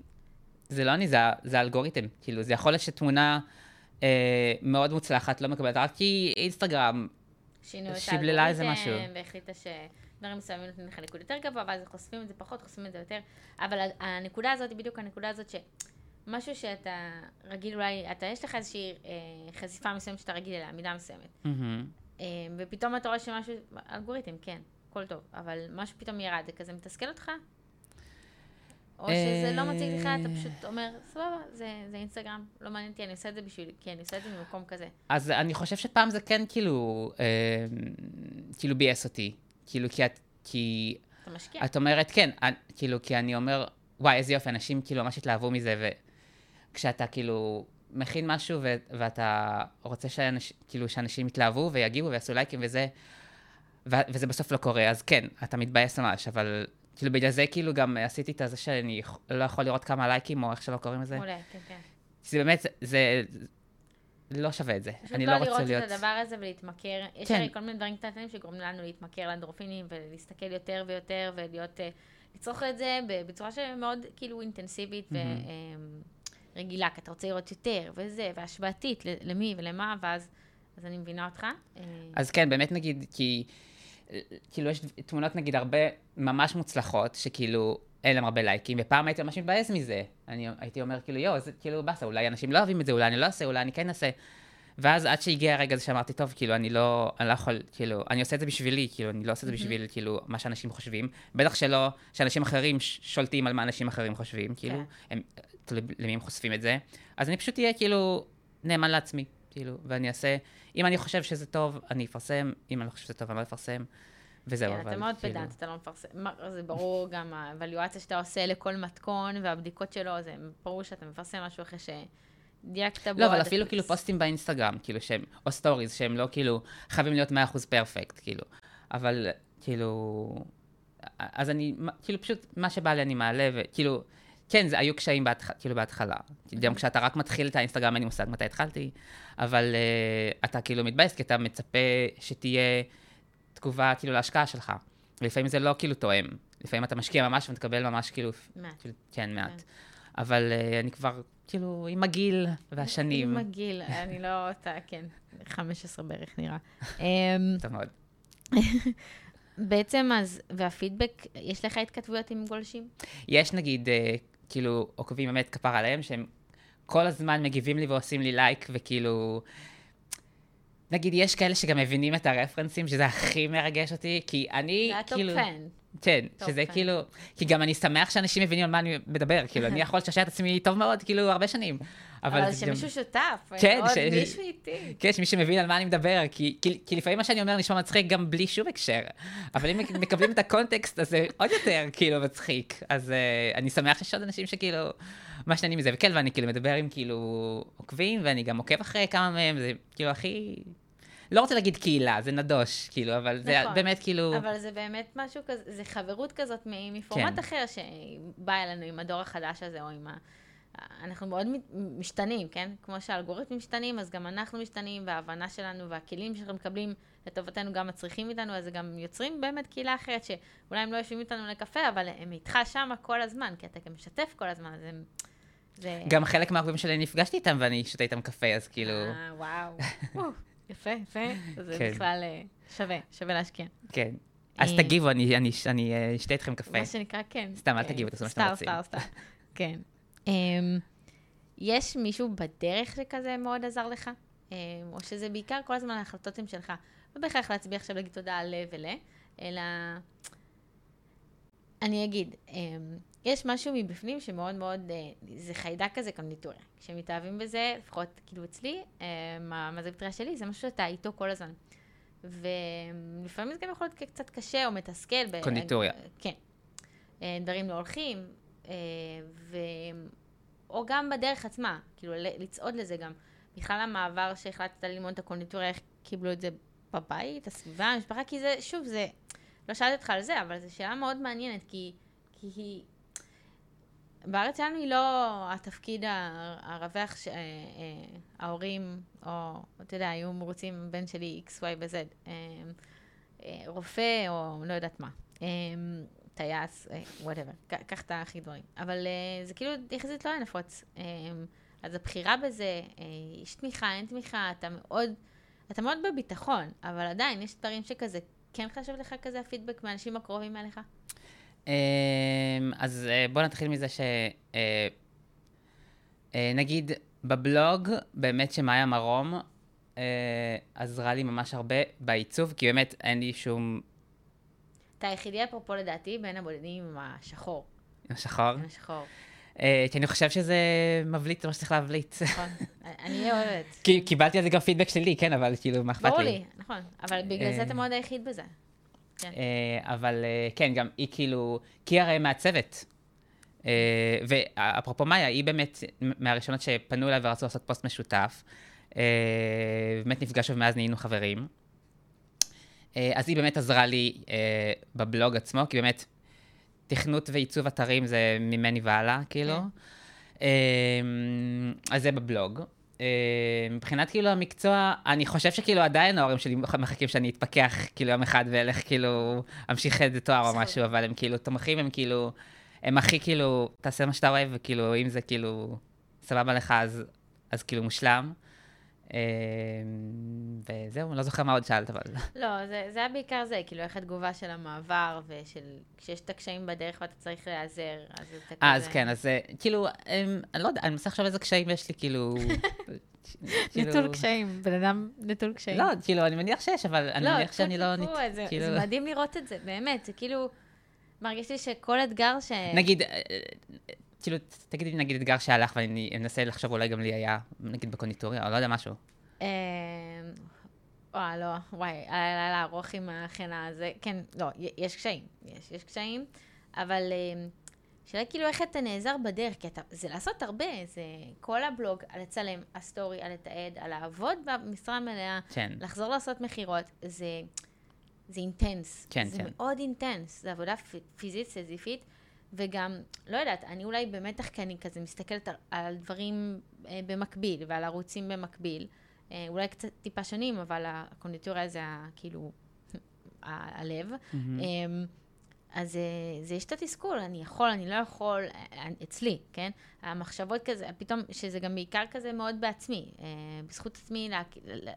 זה לא אני, זה, זה האלגוריתם, כאילו, זה יכול להיות שתמונה אה, מאוד מוצלחת לא מקבלת, רק כי אינסטגרם, שינו את שיבללה איזה האלגוריתם, משהו. והחליטה שדברים מסוימים נותנים לך ניקוד יותר גבוה, ואז חושפים את זה פחות, חושפים את זה יותר. אבל הנקודה הזאת בדיוק הנקודה הזאת שמשהו שאתה רגיל אולי, אתה, יש לך איזושהי אה, חשיפה מסוימת שאתה רגיל אליה, מידה מסוימת. מהמם. אה, ופתאום אתה רואה שמשהו, אלגוריתם, כן, הכל טוב, אבל משהו פתאום ירד, זה כזה מתסכל אותך? או שזה לא מציג לך, אתה פשוט אומר, סבבה, זה, זה אינסטגרם, לא מעניין אותי, אני עושה את זה בשביל, כי אני עושה את זה ממקום כזה. אז אני חושב שפעם זה כן כאילו, אה, כאילו ביאס אותי. כאילו, כי את, כי אתה משקיע. את אומרת, כן, אני, כאילו, כי אני אומר, וואי, איזה יופי, אנשים כאילו ממש התלהבו מזה, וכשאתה כאילו מכין משהו ו- ואתה רוצה שאנש, כאילו, שאנשים יתלהבו ויגיבו ויעשו לייקים וזה, ו- וזה בסוף לא קורה, אז כן, אתה מתבאס ממש, אבל כאילו בגלל זה כאילו גם עשיתי את זה שאני לא יכול לראות כמה לייקים, או איך שלא קוראים לזה. מעולה, כן, כן. זה באמת, זה, לא שווה את זה. פשוט אני לא לא רוצה לראות להיות... את הדבר הזה ולהתמכר. יש כן. הרי כל מיני דברים קטנים שגורמים לנו להתמכר לאנדרופינים ולהסתכל יותר ויותר ולהיות, אה, לצרוך את זה בצורה שמאוד כאילו אינטנסיבית ורגילה, כי אתה רוצה לראות יותר וזה, והשוואתית למי ולמה, ואז אז אני מבינה אותך. אה, אז כן, באמת נגיד, כי כאילו יש תמונות נגיד הרבה ממש מוצלחות, שכאילו אין להם הרבה לייקים, ופעם הייתי ממש מתבאס מזה. אני הייתי אומר כאילו, יואו, זה כאילו באסה, אולי אנשים לא אוהבים את זה, אולי אני לא אעשה, אולי אני כן אעשה. ואז עד שהגיע הרגע הזה שאמרתי, טוב, כאילו, אני לא, אני לא יכול, כאילו, אני עושה את זה בשבילי, כאילו, אני לא עושה את זה בשביל, כאילו, מה שאנשים חושבים. בטח שלא, שאנשים אחרים שולטים על מה אנשים אחרים חושבים, כאילו, כן. הם, למי הם חושפים את זה. אז אני פשוט אהיה, כאילו, נאמן לעצמי, כאילו, ואני אעשה, אם אני חושב שזה טוב, אני אפרסם, אם אני לא חושב שזה טוב, אני לא אפרסם, וזהו, כן, אבל, אתה מאוד כאילו... פדנט, אתה לא מפרסם. זה ברור גם האבלואציה שאתה עושה לכל מתכון והבדיקות שלו, זה ברור שאתה מפרסם משהו אחרי שדייקת בו. לא, אבל אפילו. כאילו פוסטים באינסטגרם, כאילו שהם, או סטוריז, שהם לא כאילו חייבים להיות 100% perfect, כאילו. אבל כאילו, אז אני, כאילו פשוט מה שבא לי אני מעלה, וכאילו, כן, זה היו קשיים בהתח... כאילו בהתחלה. גם כשאתה רק מתחיל את האינסטגרם, אין לי מושג מתי התחלתי, אבל uh, אתה כאילו מתבאס, כי אתה מצפה שתהיה תגובה כאילו להשקעה שלך. ולפעמים זה לא כאילו תואם. לפעמים אתה משקיע ממש ומתקבל ממש כאילו, מעט. כאילו, כן, מעט. כן. אבל אה, אני כבר, כאילו, עם הגיל והשנים. עם הגיל, אני לא אותה, כן, 15 בערך נראה. אמ, טוב מאוד. בעצם אז, והפידבק, יש לך התכתבויות עם גולשים? יש נגיד, אה, כאילו, עוקבים באמת כפרה עליהם, שהם כל הזמן מגיבים לי ועושים לי לייק, וכאילו... נגיד, יש כאלה שגם מבינים את הרפרנסים, שזה הכי מרגש אותי, כי אני, זה ה top כאילו... fun. כן, טוב, שזה כן. כאילו... כי גם אני שמח שאנשים מבינים על מה אני מדבר, כאילו, אני יכול לשעשע את עצמי טוב מאוד, כאילו, הרבה שנים. אבל גם- שמישהו שותף, כן, עוד ש- מישהו איתי. כן, שמי שמבין על מה אני מדבר, כי, כי, כי לפעמים מה שאני אומר נשמע מצחיק גם בלי שום הקשר, אבל אם מקבלים את הקונטקסט, אז זה עוד יותר כאילו מצחיק. אז uh, אני שמח שיש עוד אנשים שכאילו, מה שאני מזה, וכן, ואני כאילו מדבר עם כאילו עוקבים, ואני גם עוקב אחרי כמה מהם, זה כאילו הכי... לא רוצה להגיד קהילה, זה נדוש, כאילו, אבל זה נכון. באמת כאילו... אבל זה באמת משהו כזה, זה חברות כזאת מפורמט כן. אחר שבא אלינו עם הדור החדש הזה, או עם ה... אנחנו מאוד משתנים, כן? כמו שהאלגוריתמים משתנים, אז גם אנחנו משתנים, וההבנה שלנו והכלים שאנחנו מקבלים לטובתנו גם מצריכים איתנו, אז זה גם יוצרים באמת קהילה אחרת, שאולי הם לא יושבים איתנו לקפה, אבל הם איתך שמה כל הזמן, כי אתה גם משתף כל הזמן, אז הם... זה... גם חלק מהעוקבים שלי נפגשתי איתם ואני שותה איתם קפה, אז כאילו... אה, וואו. יפה, יפה. זה כן. בכלל אה, שווה, שווה להשקיע. כן. אז אה, תגיבו, אני אני- אני אה, אשתה איתכם קפה. מה שנקרא, כן. סתם, אל כן. תגיבו, תעשו מה שאתם סתם, רוצים. סתם, סתם. כן. אמ, יש מישהו בדרך שכזה מאוד עזר לך? אמ, או שזה בעיקר כל הזמן ההחלטות הן שלך. לא בהכרח להצביע עכשיו להגיד תודה על ול, אלא... אני אגיד, אמ, יש משהו מבפנים שמאוד מאוד, אה, זה חיידק כזה קונדיטוריה. כשמתאהבים בזה, לפחות כאילו אצלי, מה מה זה בטריה שלי, זה משהו שאתה איתו כל הזמן. ולפעמים זה גם יכול להיות קצת קשה או מתסכל. ב- קונדיטוריה. כן. אה, דברים לא הולכים, אה, ו... או גם בדרך עצמה, כאילו לצעוד לזה גם. בכלל המעבר שהחלטת ללמוד את הקונדיטוריה, איך קיבלו את זה בבית, הסביבה, המשפחה, כי זה, שוב, זה, לא שאלתי אותך על זה, אבל זו שאלה מאוד מעניינת, כי, כי היא, בארץ שלנו היא לא התפקיד הרווח שההורים, או אתה יודע, היו מרוצים, הבן שלי X, Y ו-Z, אה, אה, רופא או לא יודעת מה, אה, טייס, whatever, קח את הכי דברים. אבל אה, זה כאילו יחסית לא היה נפוץ. אה, אז הבחירה בזה, אה, יש תמיכה, אין תמיכה, אתה מאוד, אתה מאוד בביטחון, אבל עדיין יש דברים שכזה, כן חשוב לך כזה הפידבק מהאנשים הקרובים אליך? אמ, אז אה, בוא נתחיל מזה ש... אה, אה, נגיד, בבלוג, באמת שמאיה מרום עזרה לי ממש הרבה בעיצוב, כי באמת אין לי שום... אתה היחידי אפרופו לדעתי בין הבודדים עם השחור. שחור. עם השחור, אה, כי אני חושב שזה מבליט, זה מה שצריך להבליט. נכון? אני אוהבת. כי קיבלתי על זה גם פידבק שלילי, כן, אבל כאילו, מה אכפת לי? ברור לי, נכון. אבל בגלל זה אתה מאוד היחיד בזה. כן. אה, אבל אה, כן, גם היא כאילו, כי הרי מעצבת. אה, ואפרופו מאיה, היא באמת מהראשונות שפנו אליי ורצו לעשות פוסט משותף. באמת נפגשנו ומאז נהיינו חברים. אז היא באמת עזרה לי בבלוג עצמו, כי באמת תכנות ועיצוב אתרים זה ממני והלאה, כאילו. אה, אז זה בבלוג. אה, מבחינת כאילו המקצוע, אני חושב שכאילו עדיין ההורים שלי מחכים שאני אתפכח כאילו יום אחד ואלך כאילו, אמשיך איזה תואר או. משהו, אבל הם כאילו תומכים, הם כאילו, הם הכי כאילו, תעשה מה שאתה אוהב, וכאילו, אם זה כאילו סבבה לך, אז, אז כאילו מושלם. אה, וזהו, אני לא זוכר מה עוד שאלת, אבל... לא, זה, זה היה בעיקר זה, כאילו איך התגובה של המעבר, ושל כשיש את הקשיים בדרך ואתה צריך להיעזר, אז אתה כזה... אז כן, אז אה, כאילו, הם, אני לא יודע, אני מנסה לחשוב איזה קשיים יש לי, כאילו... כאילו- נטול קשיים, בן אדם נטול קשיים. לא, כאילו, אני מניח שיש, אבל אני מניח קצת שאני לא... נת- זה, כאילו- זה מדהים לראות את זה, באמת, זה כאילו, מרגיש לי שכל אתגר ש... נגיד, אה, כאילו, תגידי לי נגיד אתגר שהלך, ואני אנסה לחשוב, אולי גם לי היה, נגיד בקונדיטוריה, או לא יודע, משהו. אה, וואי, לא, וואי, היה לילה ארוך עם החנה הזה. כן, לא, יש קשיים, יש, יש קשיים, אבל אה, שאלה כאילו איך אתה נעזר בדרך, כי אתה, זה לעשות הרבה, זה כל הבלוג, על לצלם, הסטורי, על לתעד, על לעבוד במשרה מלאה, כן. לחזור לעשות מכירות, זה, זה intense. כן, זה כן. מאוד intense, זה עבודה פיזית, סיזיפית, וגם, לא יודעת, אני אולי במתח כי אני כזה מסתכלת על, על דברים אה, במקביל, ועל ערוצים במקביל. אה, אולי קצת טיפה שונים, אבל הקונדיטוריה זה ה- כאילו ה- הלב. אז אה, זה יש את התסכול, אני יכול, אני לא יכול, אה, אצלי, כן? המחשבות כזה, פתאום, שזה גם בעיקר כזה מאוד בעצמי, אה, בזכות עצמי, לה,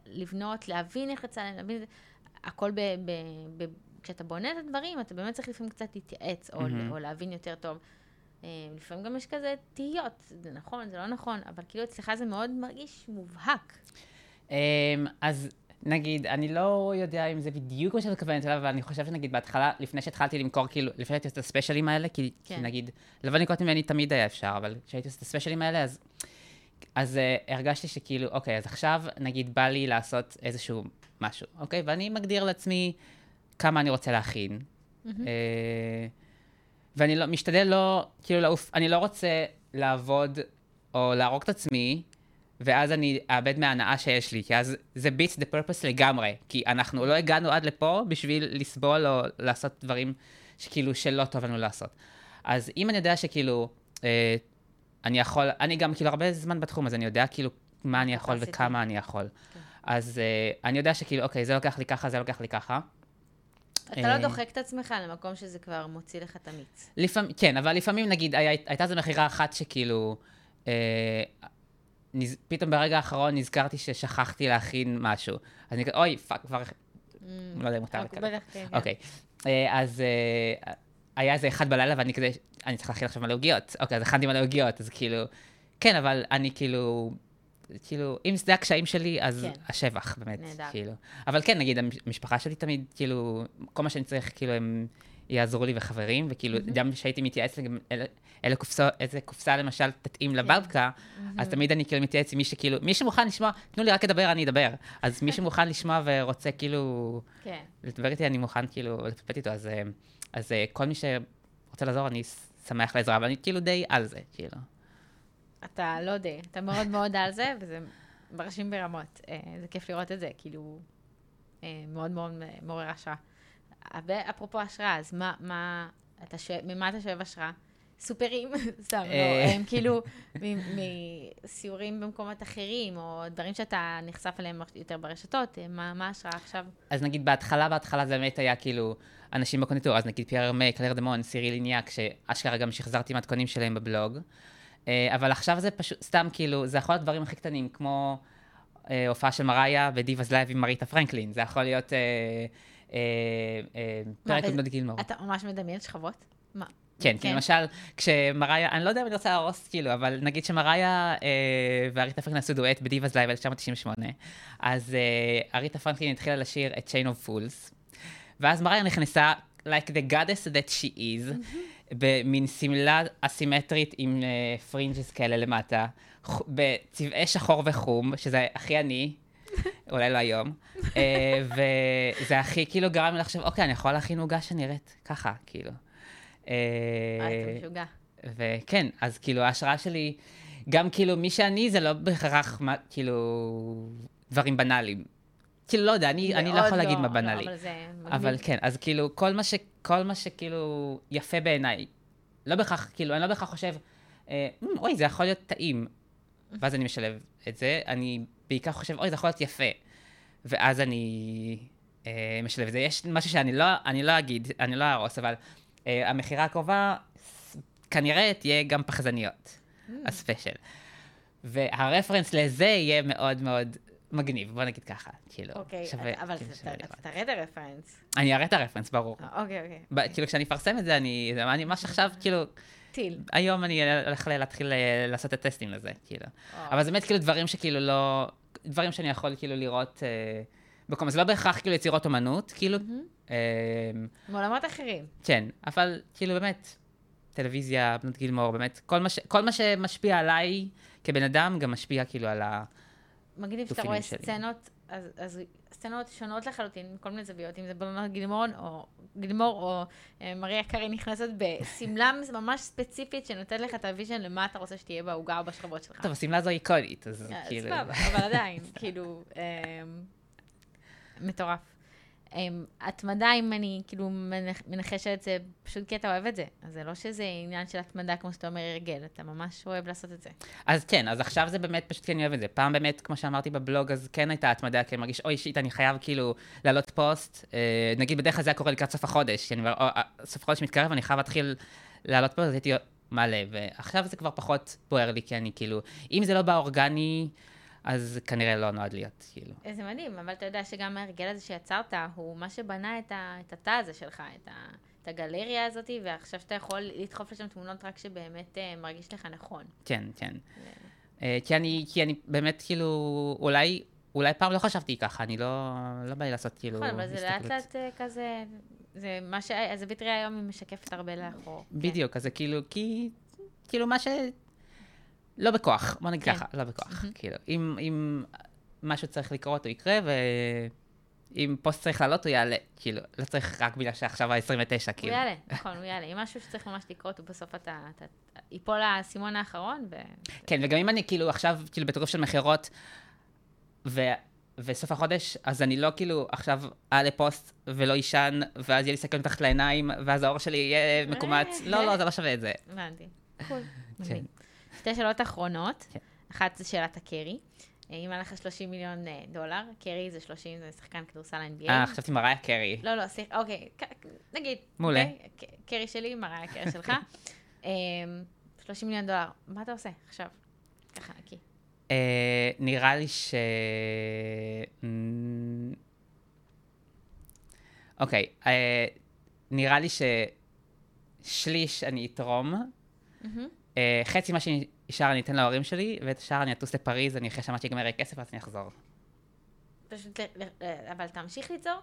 לבנות, להבין איך יצא להם, להבין את זה, הכל ב, ב, ב... כשאתה בונה את הדברים, אתה באמת צריך לפעמים קצת להתייעץ, או, מהמם. או להבין יותר טוב. אה, לפעמים גם יש כזה תהיות, זה נכון, זה לא נכון, אבל כאילו אצלך זה מאוד מרגיש מובהק. אמ, אז נגיד, אני לא יודע אם זה בדיוק מה שאת מתכוונת אליו, אבל אני חושב שנגיד בהתחלה, לפני שהתחלתי למכור, כאילו, לפני שהייתי עושה את הספיישלים האלה, כי, כן. כי נגיד, לבוא לקנות ממני תמיד היה אפשר, אבל כשהייתי עושה את הספיישלים האלה, אז, אז uh, הרגשתי שכאילו, אוקיי, אז עכשיו, נגיד, בא לי לעשות איזשהו משהו, אוקיי? ואני מגדיר לעצמי כמה אני רוצה להכין. Uh, ואני לא, משתדל לא, כאילו, לעוף, אני לא רוצה לעבוד או להרוג את עצמי, ואז אני אאבד מההנאה שיש לי, כי אז זה beats the purpose לגמרי, כי אנחנו לא הגענו עד לפה בשביל לסבול או לעשות דברים שכאילו שלא טוב לנו לעשות. אז אם אני יודע שכאילו, אה, אני יכול, אני גם כאילו הרבה זמן בתחום, אז אני יודע כאילו מה אני יכול. וכמה אני יכול. כן. אז אה, אני יודע שכאילו, אוקיי, זה לוקח לי ככה, זה לוקח לי ככה. אתה אה, לא דוחק את עצמך למקום שזה כבר מוציא לך את המיץ. לפעמים, כן, אבל לפעמים, נגיד, הייתה איזו מכירה אחת שכאילו, אה, נז, פתאום ברגע האחרון נזכרתי ששכחתי להכין משהו. אז אני כזה, אוי, fuck, כבר, לא יודע אם מותר. בטח, כן. אוקיי. אה, אז אה, היה איזה אחד בלילה, ואני כזה, אני צריך להכין עכשיו מלא עוגיות. אוקיי, אז הכנתי מלא עוגיות, אז כאילו, כן, אבל אני כאילו, כאילו, אם זה הקשיים שלי, אז כן. השבח, באמת, נהדר. כאילו. אבל כן, נגיד, המשפחה שלי תמיד, כאילו, כל מה שאני צריך, כאילו, הם יעזרו לי וחברים, וכאילו, גם כשהייתי מתייעץ, גם אלה- קופסה, איזה קופסה למשל תתאים כן. לבבקה, אז תמיד אני כאילו מתייעץ עם מי שכאילו, מי שמוכן לשמוע, תנו לי רק לדבר, אני אדבר. אז מי שמוכן לשמוע ורוצה כאילו כן. לדבר איתי, אני מוכן כאילו לפטפט איתו, אז, אה, אז אה, כל מי שרוצה לעזור, אני שמח לעזרה, אבל אני כאילו די על זה, כאילו. אתה לא די, אתה מאוד מאוד על זה, וזה מרשים ברמות. אה, זה כיף לראות את זה, כאילו, אה, מאוד מאוד מעורר השראה. אבל אפרופו השראה, אז מה, מה, אתה שואב, ממה אתה שואב השראה? סופרים, סתם, לא, אה. הם כאילו מסיורים במקומות אחרים, או דברים שאתה נחשף אליהם יותר ברשתות, מה ההשראה עכשיו? אז נגיד בהתחלה, בהתחלה זה באמת היה כאילו אנשים בקונדיטור, אז נגיד פייר הרמה, קלייר דאמון, סיריל ליניאק, שאשכרה גם שחזרתי מתכונים שלהם בבלוג. אה, אבל עכשיו זה פשוט, סתם כאילו, זה יכול להיות דברים הכי קטנים, כמו אה, הופעה של מריה ב Divas Live עם אריתה פרנקלין, זה יכול להיות אה, אה, אה, פרק מה, עם דוד גילמור. אתה ממש מדמיין שכבות? מה? כן, כי למשל, כשמריה, אני לא יודע אם אני רוצה להרוס, כאילו, אבל נגיד שמריה אה, ואריתה פרנקלין עשו דואט ב Divas Live 1998, אז אה, אריתה פרנקלין התחילה לשיר את Chain of Fools, ואז מריה נכנסה, like the goddess that she is, במין שמלה אסימטרית עם אה, fringes כאלה למטה, ח- בצבעי שחור וחום, שזה הכי אני. אולי לא היום, אה, וזה הכי כאילו גרם לי לחשוב, אוקיי, אני יכול להכין עוגה שנראית ככה, כאילו. אה, אה, אתה משוגע. וכן, אז כאילו ההשראה שלי, גם כאילו מי שאני זה לא בהכרח כאילו דברים בנאליים. כאילו לא יודע, אני, אני לא יכול להגיד מה לא, בנאלי. אבל זה מגניב. אבל כן, אז כאילו כל מה, ש, כל מה שכאילו יפה בעיניי, לא בהכרח, כאילו, אני לא בהכרח חושב, אה, "מ, אוי, זה יכול להיות טעים. ואז אני משלב את זה, אני בעיקר חושב, אוי, זה יכול להיות יפה. ואז אני אה, משלב את זה. יש משהו שאני לא, אני לא אגיד, אני לא אהרוס, אבל אה, המכירה הקרובה כנראה תהיה גם פחזניות, הספיישל. והרפרנס לזה יהיה מאוד מאוד מגניב, בוא נגיד ככה, כאילו. אוקיי, שווה- אתה- אבל כאילו, שווה אתה. תראה את הרפרנס. אני אראה את הרפרנס, ברור. אה, אוקיי, אוקיי. ב- כאילו, כשאני אפרסם את זה, אני, זה- אני ממש עכשיו, כאילו, טיל. היום אני הולך להתחיל אה, לעשות את הטסטים לזה, כאילו. אה. אבל זה באמת כאילו דברים שכאילו לא, דברים שאני יכול כאילו לראות אה, במקום, זה לא בהכרח כאילו יצירות אומנות, כאילו, אה, מעולמות אחרים. כן, אבל כאילו באמת, טלוויזיה, בנות גילמור, באמת, כל מה, ש, כל מה שמשפיע עליי כבן אדם, גם משפיע כאילו על ה... מגניב שאתה רואה שלי. סצנות, אז, אז סצנות שונות לחלוטין, מכל מיני זוויות, אם זה בלונות גילמון, או גילמור, או אה, מריה קארי נכנסת בשמלה ממש ספציפית, שנותנת לך את ה vision למה אתה רוצה שתהיה בעוגה או בשכבות שלך. טוב, השמלה הזו איקונית, אז אה, כאילו... סבבה, אבל עדיין, כאילו, אה, מטורף. התמדה, אם אני כאילו מנח- מנחשת, זה פשוט כי אתה אוהב את זה. אז זה לא שזה עניין של התמדה, כמו שאתה אומר, הרגל, אתה ממש אוהב לעשות את זה. אז כן, אז עכשיו זה באמת פשוט כי אני אוהב את זה. פעם באמת, כמו שאמרתי בבלוג, אז כן הייתה התמדה, כי אני מרגיש, אוי, shit, אני חייב כאילו להעלות פוסט. אה, נגיד, בדרך כלל זה היה קורה לקראת סוף החודש, כי אני אומר, "או, אה, סוף החודש מתקרב, אני חייב להתחיל להעלות פוסט, אז הייתי מלא, ועכשיו זה כבר פחות בוער לי, כי אני כאילו, אם זה לא בא אורגני, אז כנראה לא נועד להיות, כאילו. זה מדהים, אבל אתה יודע שגם ההרגל הזה שיצרת, הוא מה שבנה את, ה, את התא הזה שלך, את, ה, את הגלריה הזאת, ועכשיו שאתה יכול לדחוף לשם תמונות רק שבאמת אה, מרגיש לך נכון. כן, כן. אה, כי אני, כי אני באמת, כאילו, אולי, אולי פעם לא חשבתי ככה, אני לא, לא בא לי לעשות, כאילו, נכון, אבל זה לאט. לאט אה, כזה, זה מה ש... הזווית ראייה היום היא משקפת הרבה לאחור. כן. בדיוק, אז זה כאילו, כי, כאילו, מה ש... לא בכוח, בוא נגיד כן. ככה, לא בכוח. כאילו, אם, אם משהו צריך לקרות, הוא יקרה, ואם פוסט צריך לעלות, הוא יעלה. כאילו, לא צריך רק בגלל שעכשיו ה-29, הוא כאילו. יעלה, נכון, הוא יעלה. אם משהו שצריך ממש לקרות, הוא בסוף אתה... אתה ייפול האסימון האחרון, ו... כן, וגם אם אני כאילו עכשיו, כאילו, בטירוף של מכירות, ו... וסוף החודש, אז אני לא כאילו עכשיו אעלה פוסט ולא אישן, ואז יהיה לי סכין מתחת לעיניים, ואז העור שלי יהיה מקומץ. לא, לא, זה לא שווה את זה. הבנתי. קול. שתי שאלות אחרונות. כן. אחת זה שאלת הקרי. אה, אם היה לך 30 מיליון אה, דולר, קרי זה 30, זה שחקן כדורסל NBA. אה, חשבתי מריה קרי. לא, לא, סליחה, אוקיי, נגיד. מעולה. ק- קרי שלי, מראה הקרי שלך. אמ, 30 מיליון דולר, מה אתה עושה עכשיו? ככה, נקי. אה, נראה לי ש... אוקיי, אה, נראה לי ששליש אני אתרום. אה, חצי מה שנשאר אני אתן להורים שלי, ואת השאר אני אטוס לפריז, אני אחרי שמה שיגמר לי כסף, אז אני אחזור. פשוט, אבל תמשיך ליצור.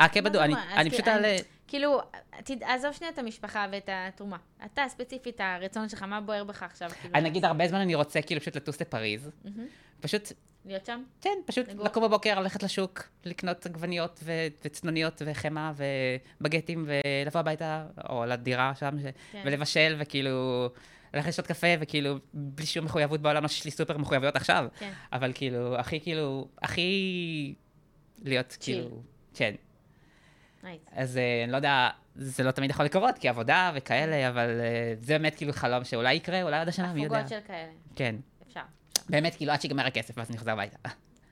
אה, כן, מה בדיוק, אני- פשוט אעלה... כאילו, תד- עזוב שנייה את המשפחה ואת התרומה. אתה ספציפית, הרצון שלך, מה בוער בך עכשיו? כאילו, אני נגיד הרבה זמן אני רוצה כאילו פשוט לטוס לפריז. פשוט, להיות שם? כן, פשוט לגור. לקום בבוקר, ללכת לשוק, לקנות עגבניות ו- וצנוניות וחמאה ובגטים ולבוא הביתה, או לדירה שם, ש- כן. ולבשל וכאילו... ללכת לשתות קפה, וכאילו, בלי שום מחויבות בעולם, שיש לי סופר מחויבויות עכשיו, כן. אבל כאילו, הכי כאילו, הכי להיות chill. כאילו, כן. Nice. אז אה, אני לא יודע, זה לא תמיד יכול לקרות, כי עבודה וכאלה, אבל אה, זה באמת כאילו חלום שאולי יקרה, אולי עוד השנה, מי יודע. הפוגות של כאלה. כן. באמת, כאילו, עד שיגמר הכסף, ואז אני חוזר הביתה.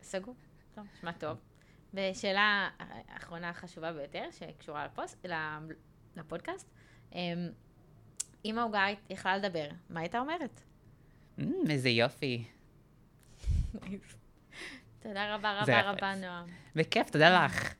סגור. טוב, נשמע טוב. ושאלה אחרונה חשובה ביותר, שקשורה לפוסט, ל- לפודקאסט. אמ, אם העוגה היית- יכלה לדבר, מה הייתה אומרת? אמ, איזה יופי. תודה רבה רבה. רבה, נועם. בכיף, תודה לך.